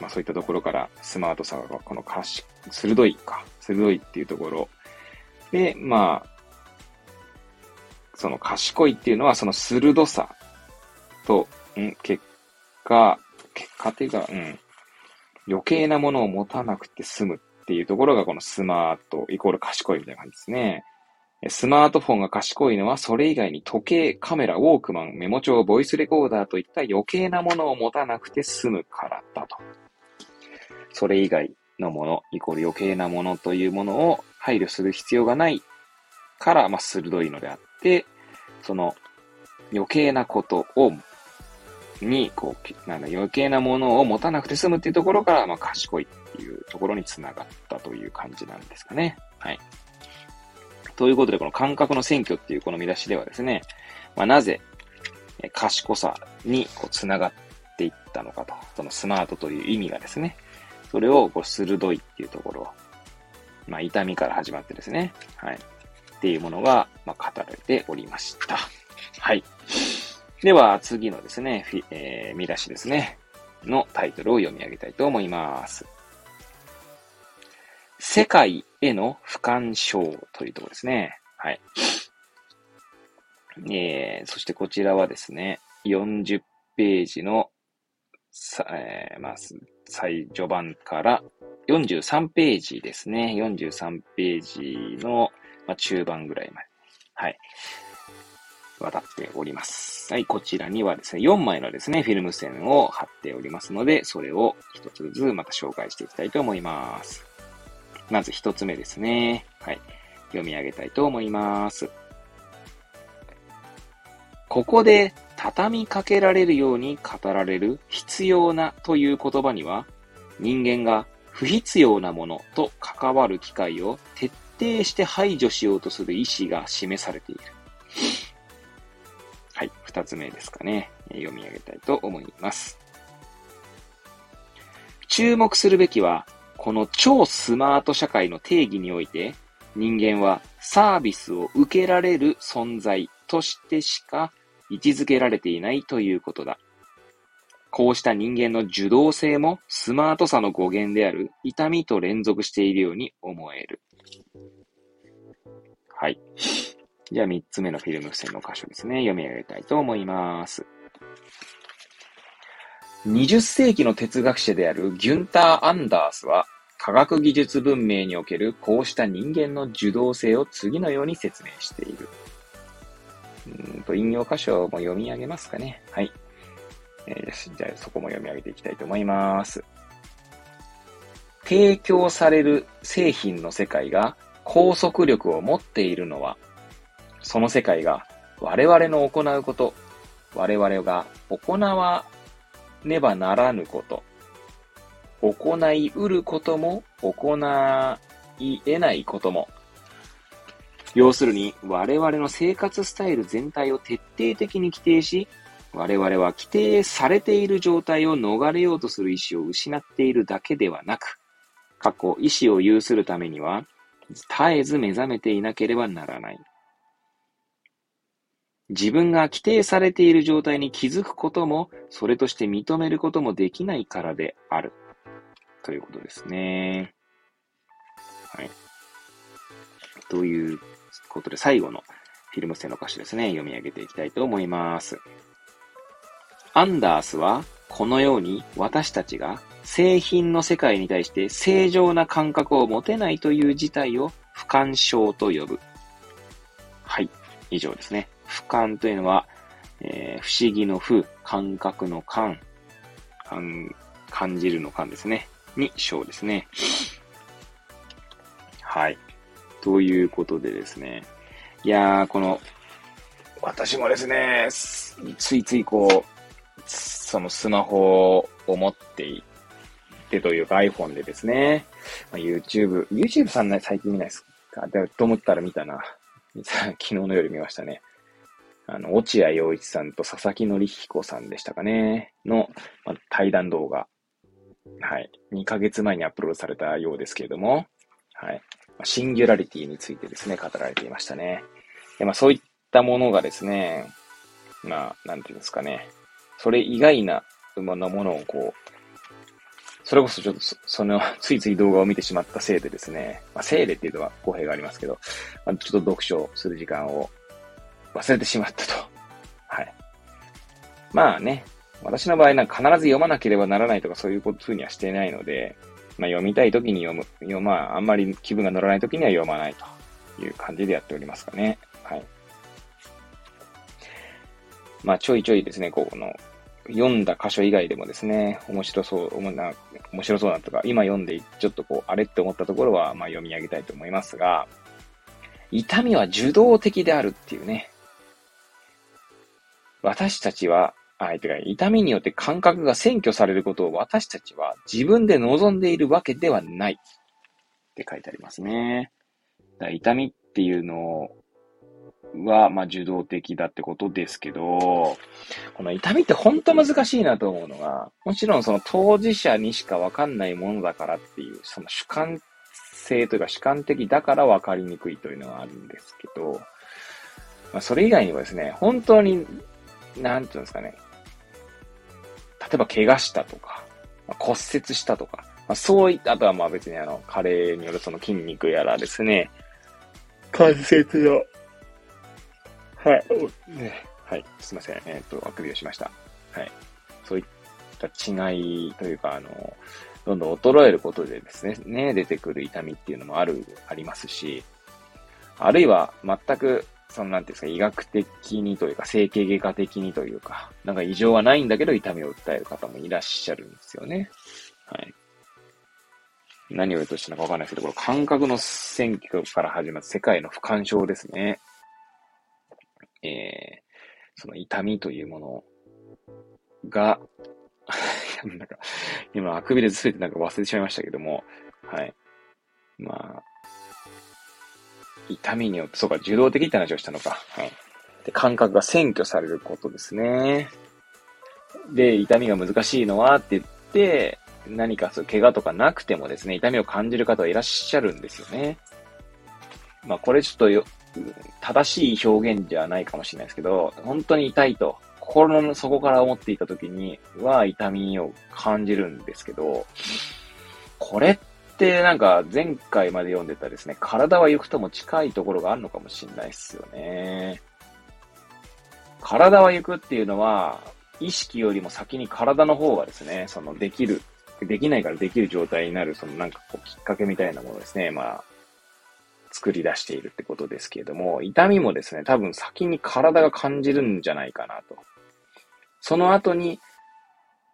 まあそういったところからスマートさがこのし、鋭いか、鋭いっていうところで、まあ、その賢いっていうのはその鋭さと、ん、結果、結果っていうか、うん、余計なものを持たなくて済むっていうところがこのスマートイコール賢いみたいな感じですね。スマートフォンが賢いのはそれ以外に時計、カメラ、ウォークマン、メモ帳、ボイスレコーダーといった余計なものを持たなくて済むからだと。それ以外のもの、イコール余計なものというものを配慮する必要がないから、まあ、鋭いのであって、その余計なことを、に、こう、なんだ、余計なものを持たなくて済むっていうところから、まあ、賢いっていうところにつながったという感じなんですかね。はい。ということで、この感覚の選挙っていうこの見出しではですね、まあ、なぜ、賢さにこうつながっていったのかと。そのスマートという意味がですね、それをこう鋭いっていうところ、まあ、痛みから始まってですね、はい。っていうものが、まあ、語られておりました。はい。では、次のですね、えー、見出しですね、のタイトルを読み上げたいと思います。世界への不干渉というところですね。はい。えー、そしてこちらはですね、40ページの、えー、まあ、最序盤から43ページですね。43ページの、まあ、中盤ぐらいまで。はい。渡っております。はい、こちらにはですね、4枚のですね、フィルム線を貼っておりますので、それを一つずつまた紹介していきたいと思います。まず一つ目ですね。はい。読み上げたいと思います。ここで畳みかけられるように語られる必要なという言葉には、人間が不必要なものと関わる機会を徹底して排除しようとする意思が示されている。はい、二つ目ですかね。読み上げたいと思います。注目するべきは、この超スマート社会の定義において、人間はサービスを受けられる存在としてしか位置づけられていないということだ。こうした人間の受動性もスマートさの語源である痛みと連続しているように思える。はい。じゃあ3つ目のフィルム線の箇所ですね。読み上げたいと思います。20世紀の哲学者であるギュンター・アンダースは、科学技術文明におけるこうした人間の受動性を次のように説明している。うんと、引用箇所も読み上げますかね。はい。えー、じゃあそこも読み上げていきたいと思います。提供される製品の世界が拘束力を持っているのは、その世界が我々の行うこと、我々が行わねばならぬこと、行い得ることも行い得ないことも、要するに我々の生活スタイル全体を徹底的に規定し、我々は規定されている状態を逃れようとする意思を失っているだけではなく、過去意思を有するためには、絶えず目覚めていなければならない。自分が規定されている状態に気づくことも、それとして認めることもできないからである。ということですね。はい。ということで、最後のフィルム性の歌詞ですね。読み上げていきたいと思います。アンダースは、このように私たちが製品の世界に対して正常な感覚を持てないという事態を不感症と呼ぶ。はい。以上ですね。俯瞰というのは、えー、不思議の不、感覚の感、感感じるの感ですね。に、章ですね。はい。ということでですね。いやー、この、私もですね、ついついこう、そのスマホを持っていってというか iPhone でですね、まあ、YouTube、YouTube さんね、最近見ないですか？と思ったら見たな。[LAUGHS] 昨日の夜見ましたね。あの、落合陽一さんと佐々木則彦さんでしたかね、の、まあ、対談動画。はい。2ヶ月前にアップロードされたようですけれども、はい。シンギュラリティについてですね、語られていましたね。でまあ、そういったものがですね、まあ、なんていうんですかね、それ以外な、なものをこう、それこそちょっとそ、その、[LAUGHS] ついつい動画を見てしまったせいでですね、まあ、せいでっていうのは語弊がありますけど、まあ、ちょっと読書する時間を忘れてしまったと。はい。まあね、私の場合なんか必ず読まなければならないとかそういうふうにはしてないので、まあ読みたい時に読む、読まあ、あんまり気分が乗らない時には読まないという感じでやっておりますかね。まあちょいちょいですね、ここの、読んだ箇所以外でもですね、面白そう、な面白そうなとか、今読んでちょっとこう、あれって思ったところは、まあ読み上げたいと思いますが、痛みは受動的であるっていうね、私たちは、あ、てか、痛みによって感覚が占拠されることを私たちは自分で望んでいるわけではないって書いてありますね。だ痛みっていうのをは、まあ、受動的だってことですけど、この痛みって本当難しいなと思うのが、もちろんその当事者にしかわかんないものだからっていう、その主観性というか主観的だからわかりにくいというのはあるんですけど、まあ、それ以外にもですね、本当になんていうんですかね。例えば怪我したとか、まあ、骨折したとか、まあ、そういった、あとはまあ別にあの、加齢によるその筋肉やらですね、関節の、はい、ね、はい、すいません、えっ、ー、と、あくびをしました。はい。そういった違いというか、あの、どんどん衰えることでですね、ね、出てくる痛みっていうのもある、ありますし、あるいは全くそのなんていうんですか、医学的にというか、整形外科的にというか、なんか異常はないんだけど痛みを訴える方もいらっしゃるんですよね。はい。何を言うとしたのかわかんないですけど、この感覚の選挙から始まる世界の不干渉ですね。えー、その痛みというものが [LAUGHS] なんか、今、あくびで全てなんか忘れてしまいましたけども、はい。まあ、痛みによって、そうか、受動的って話をしたのか。はい。で、感覚が占拠されることですね。で、痛みが難しいのはって言って、何かそう、怪我とかなくてもですね、痛みを感じる方はいらっしゃるんですよね。まあこれちょっとよ、正しい表現じゃないかもしれないですけど、本当に痛いと、心の底から思っていた時には痛みを感じるんですけど、これってなんか前回まで読んでたですね、体は行くとも近いところがあるのかもしれないですよね。体は行くっていうのは、意識よりも先に体の方がですね、そのできる、できないからできる状態になる、そのなんかこうきっかけみたいなものですね、まあ、作り出しているってことですけれども、痛みもですね、多分先に体が感じるんじゃないかなと。その後に、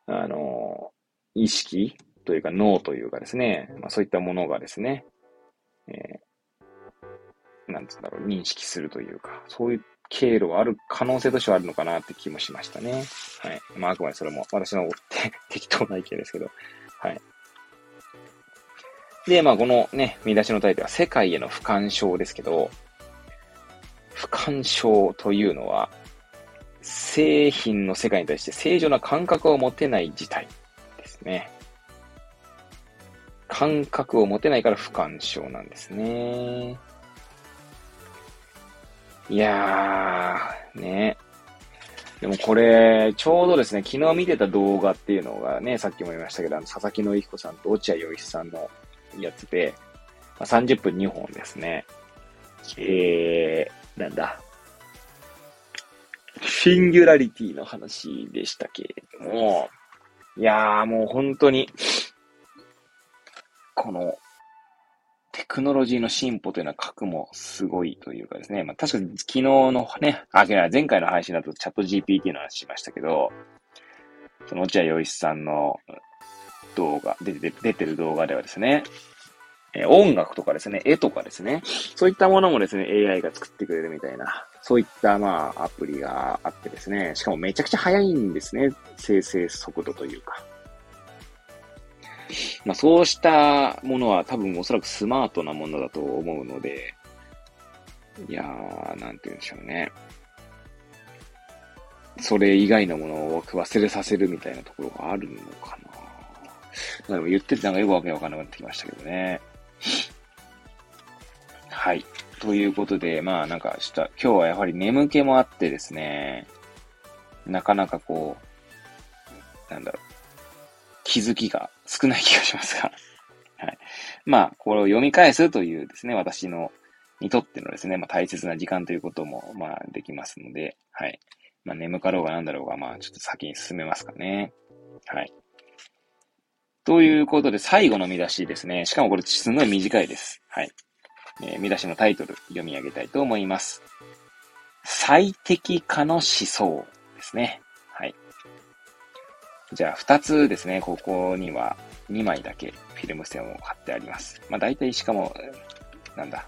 あの、意識というか脳というかですね、まあ、そういったものがですね、えー、なんつうんだろう、認識するというか、そういう経路はある可能性としてはあるのかなって気もしましたね。はい。まあ、あくまでそれも私の [LAUGHS] 適当な意見ですけど、はい。で、まあ、このね、見出しのタイトルは世界への不干渉ですけど、不干渉というのは、製品の世界に対して正常な感覚を持てない事態ですね。感覚を持てないから不干渉なんですね。いやー、ね。でもこれ、ちょうどですね、昨日見てた動画っていうのがね、さっきも言いましたけど、あの佐々木紀彦さんと落合陽一さんのやつで、まあ、30分2本ですね。えー、なんだ。シンギュラリティの話でしたけれども、いやーもう本当に、この、テクノロジーの進歩というのは核もすごいというかですね。まあ確かに昨日のね、あ、違う、前回の配信だとチャット GPT の話しましたけど、その落合陽一さんの動画、出て出てる動画ではですね、え音楽とかですね、絵とかですね、そういったものもですね、AI が作ってくれるみたいな、そういったまあアプリがあってですね、しかもめちゃくちゃ速いんですね、生成速度というか。まあそうしたものは多分おそらくスマートなものだと思うので、いやー、なんて言うんでしょうね。それ以外のものを忘れさせるみたいなところがあるのかな。[LAUGHS] でも言っててなんかよくわけわかんなくなってきましたけどね。はい。ということで、まあなんかした、今日はやはり眠気もあってですね、なかなかこう、なんだろう、気づきが少ない気がしますが。[LAUGHS] はい。まあ、これを読み返すというですね、私の、にとってのですね、まあ大切な時間ということも、まあできますので、はい。まあ眠かろうがなんだろうが、まあちょっと先に進めますかね。はい。ということで、最後の見出しですね。しかもこれすごい短いです。はい。えー、見出しのタイトル読み上げたいと思います。最適化の思想ですね。はい。じゃあ、二つですね。ここには2枚だけフィルム線を貼ってあります。まあ、大体しかも、なんだ。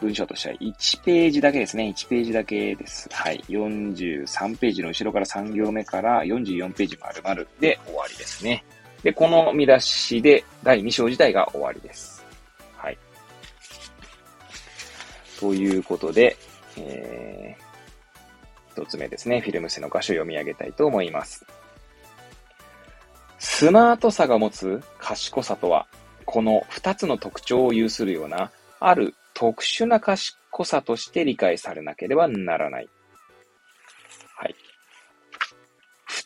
文章としては1ページだけですね。1ページだけです。はい。43ページの後ろから3行目から44ページ丸々で終わりですね。で、この見出しで第2章自体が終わりです。はいということで、えー、一つ目ですね、フィルム誌の箇所を読み上げたいと思います。スマートさが持つ賢さとは、この二つの特徴を有するような、ある特殊な賢さとして理解されなければならない。はい。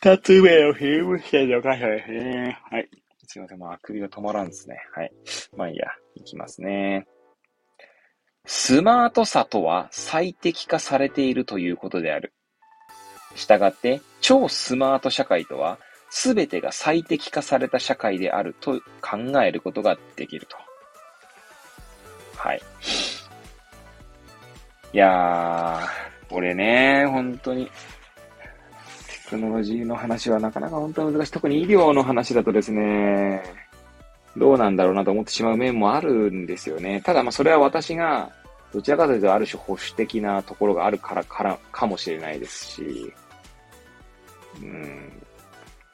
二つ目のフィルム誌の箇所ですね。はい。すいません。まあ、首が止まらんですね。はい。まあいいや。いきますね。スマートさとは最適化されているということである。したがって、超スマート社会とは、すべてが最適化された社会であると考えることができると。はい。いやー、これね、本当に、テクノロジーの話はなかなか本当に難しい。特に医療の話だとですね、どうなんだろうなと思ってしまう面もあるんですよね。ただまあそれは私がどちらかというとある種保守的なところがあるからからかもしれないですし、うん。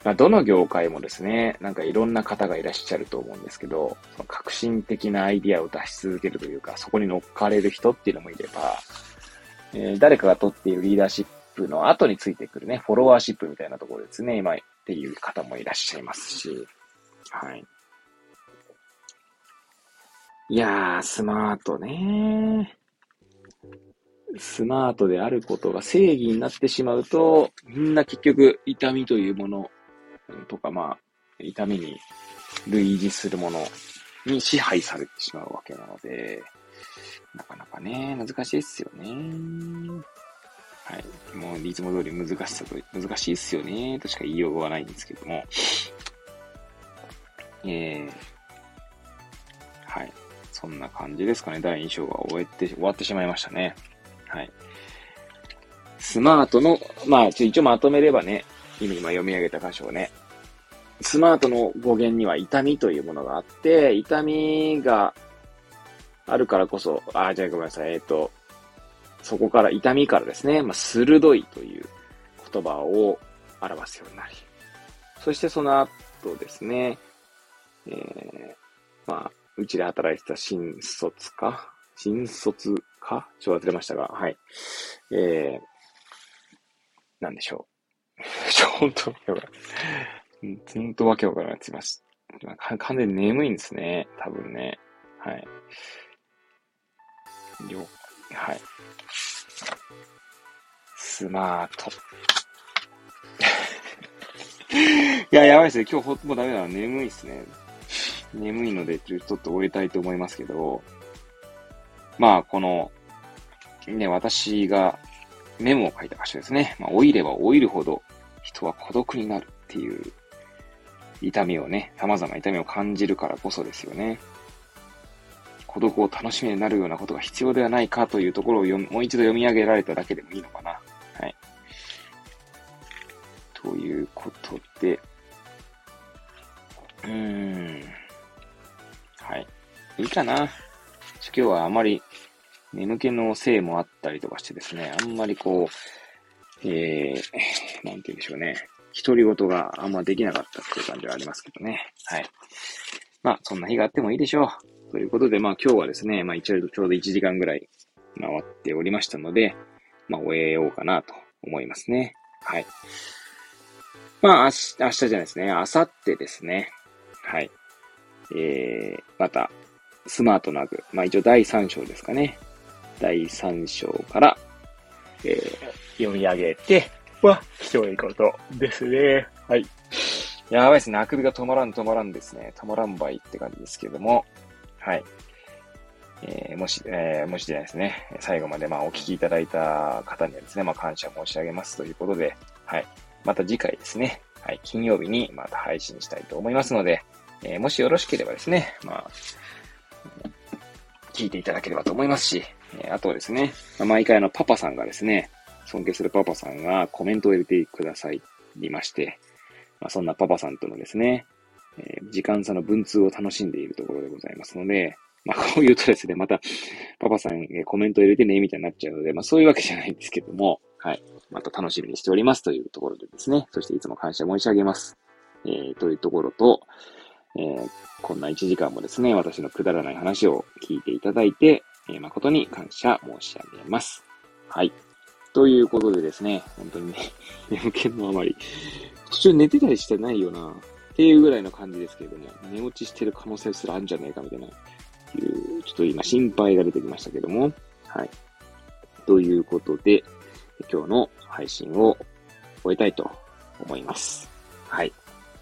まあ、どの業界もですね、なんかいろんな方がいらっしゃると思うんですけど、その革新的なアイディアを出し続けるというか、そこに乗っかれる人っていうのもいれば、えー、誰かが取っているリーダーシップの後についてくるね、フォロワーシップみたいなところですね、今っていう方もいらっしゃいますし、はい。いやー、スマートねスマートであることが正義になってしまうと、みんな結局痛みというものとか、まあ、痛みに類似するものに支配されてしまうわけなので、なかなかね、難しいっすよね。はい。もう、いつも通り難しさと、難しいっすよね、としか言いようがないんですけども。えー、はい。そんな感じですかね。第2章が終えて、終わってしまいましたね。はい。スマートの、まあ、一応まとめればね、今読み上げた箇所をね、スマートの語源には痛みというものがあって、痛みがあるからこそ、あ、じゃあごめんなさい、えっ、ー、と、そこから痛みからですね、まあ、鋭いという言葉を表すようになり、そしてその後ですね、えー、まあ、うちで働いてた新卒か新卒か？ちょっと忘れましたが、はい。えー、なんでしょう。[LAUGHS] ちょ、ほんと、やばい。ほんとわけわからなくなってました。完全に眠いんですね。多分ね。はい。よ、はい。スマート。[LAUGHS] いや、やばいですね。今日ほもうダメだな。眠いっすね。眠いので、ちょっと終えたいと思いますけど、まあ、この、ね、私がメモを書いた箇所ですね。まあ、老いれば老いるほど人は孤独になるっていう痛みをね、様々な痛みを感じるからこそですよね。孤独を楽しみになるようなことが必要ではないかというところをもう一度読み上げられただけでもいいのかな。はい。ということで、うーん。はい。いいかな。今日はあまり眠気のせいもあったりとかしてですね、あんまりこう、えー、なんて言うんでしょうね。独り言があんまできなかったっていう感じはありますけどね。はい。まあ、そんな日があってもいいでしょう。ということで、まあ今日はですね、まあ一応ちょうど1時間ぐらい回っておりましたので、まあ終えようかなと思いますね。はい。まあ明日、明日じゃないですね。明後日ですね。はい。えー、また、スマートな具。まあ一応第3章ですかね。第3章から、えー、読み上げて、は、一言ですね。はい。やばいですね。あくびが止まらん止まらんですね。止まらんばいって感じですけども。はい。えー、もし、えー、もしじゃないですね。最後までまあお聞きいただいた方にはですね、まあ感謝申し上げますということで、はい。また次回ですね。はい。金曜日にまた配信したいと思いますので、えー、もしよろしければですね、まあ、聞いていただければと思いますし、えあとですね、毎回あのパパさんがですね、尊敬するパパさんがコメントを入れてくださいまして、まあ、そんなパパさんとのですね、えー、時間差の文通を楽しんでいるところでございますので、まあ、[LAUGHS] こう言うとですね、また、パパさん、えコメント入れてね、みたいになっちゃうので、まあ、そういうわけじゃないんですけども、はい。また楽しみにしておりますというところでですね、そしていつも感謝申し上げます。えー、というところと、えー、こんな1時間もですね、私のくだらない話を聞いていただいて、えー、誠に感謝申し上げます。はい。ということでですね、本当にね、[LAUGHS] 眠気のあまり、途中寝てたりしてないよな、っていうぐらいの感じですけれども、寝落ちしてる可能性すらあるんじゃねえかみたいな、いう、ちょっと今心配が出てきましたけども、はい。ということで、今日の配信を終えたいと思います。はい。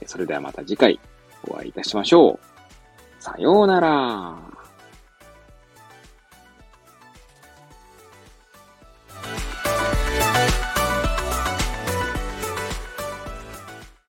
それではまた次回お会いいたしましょう。さようなら。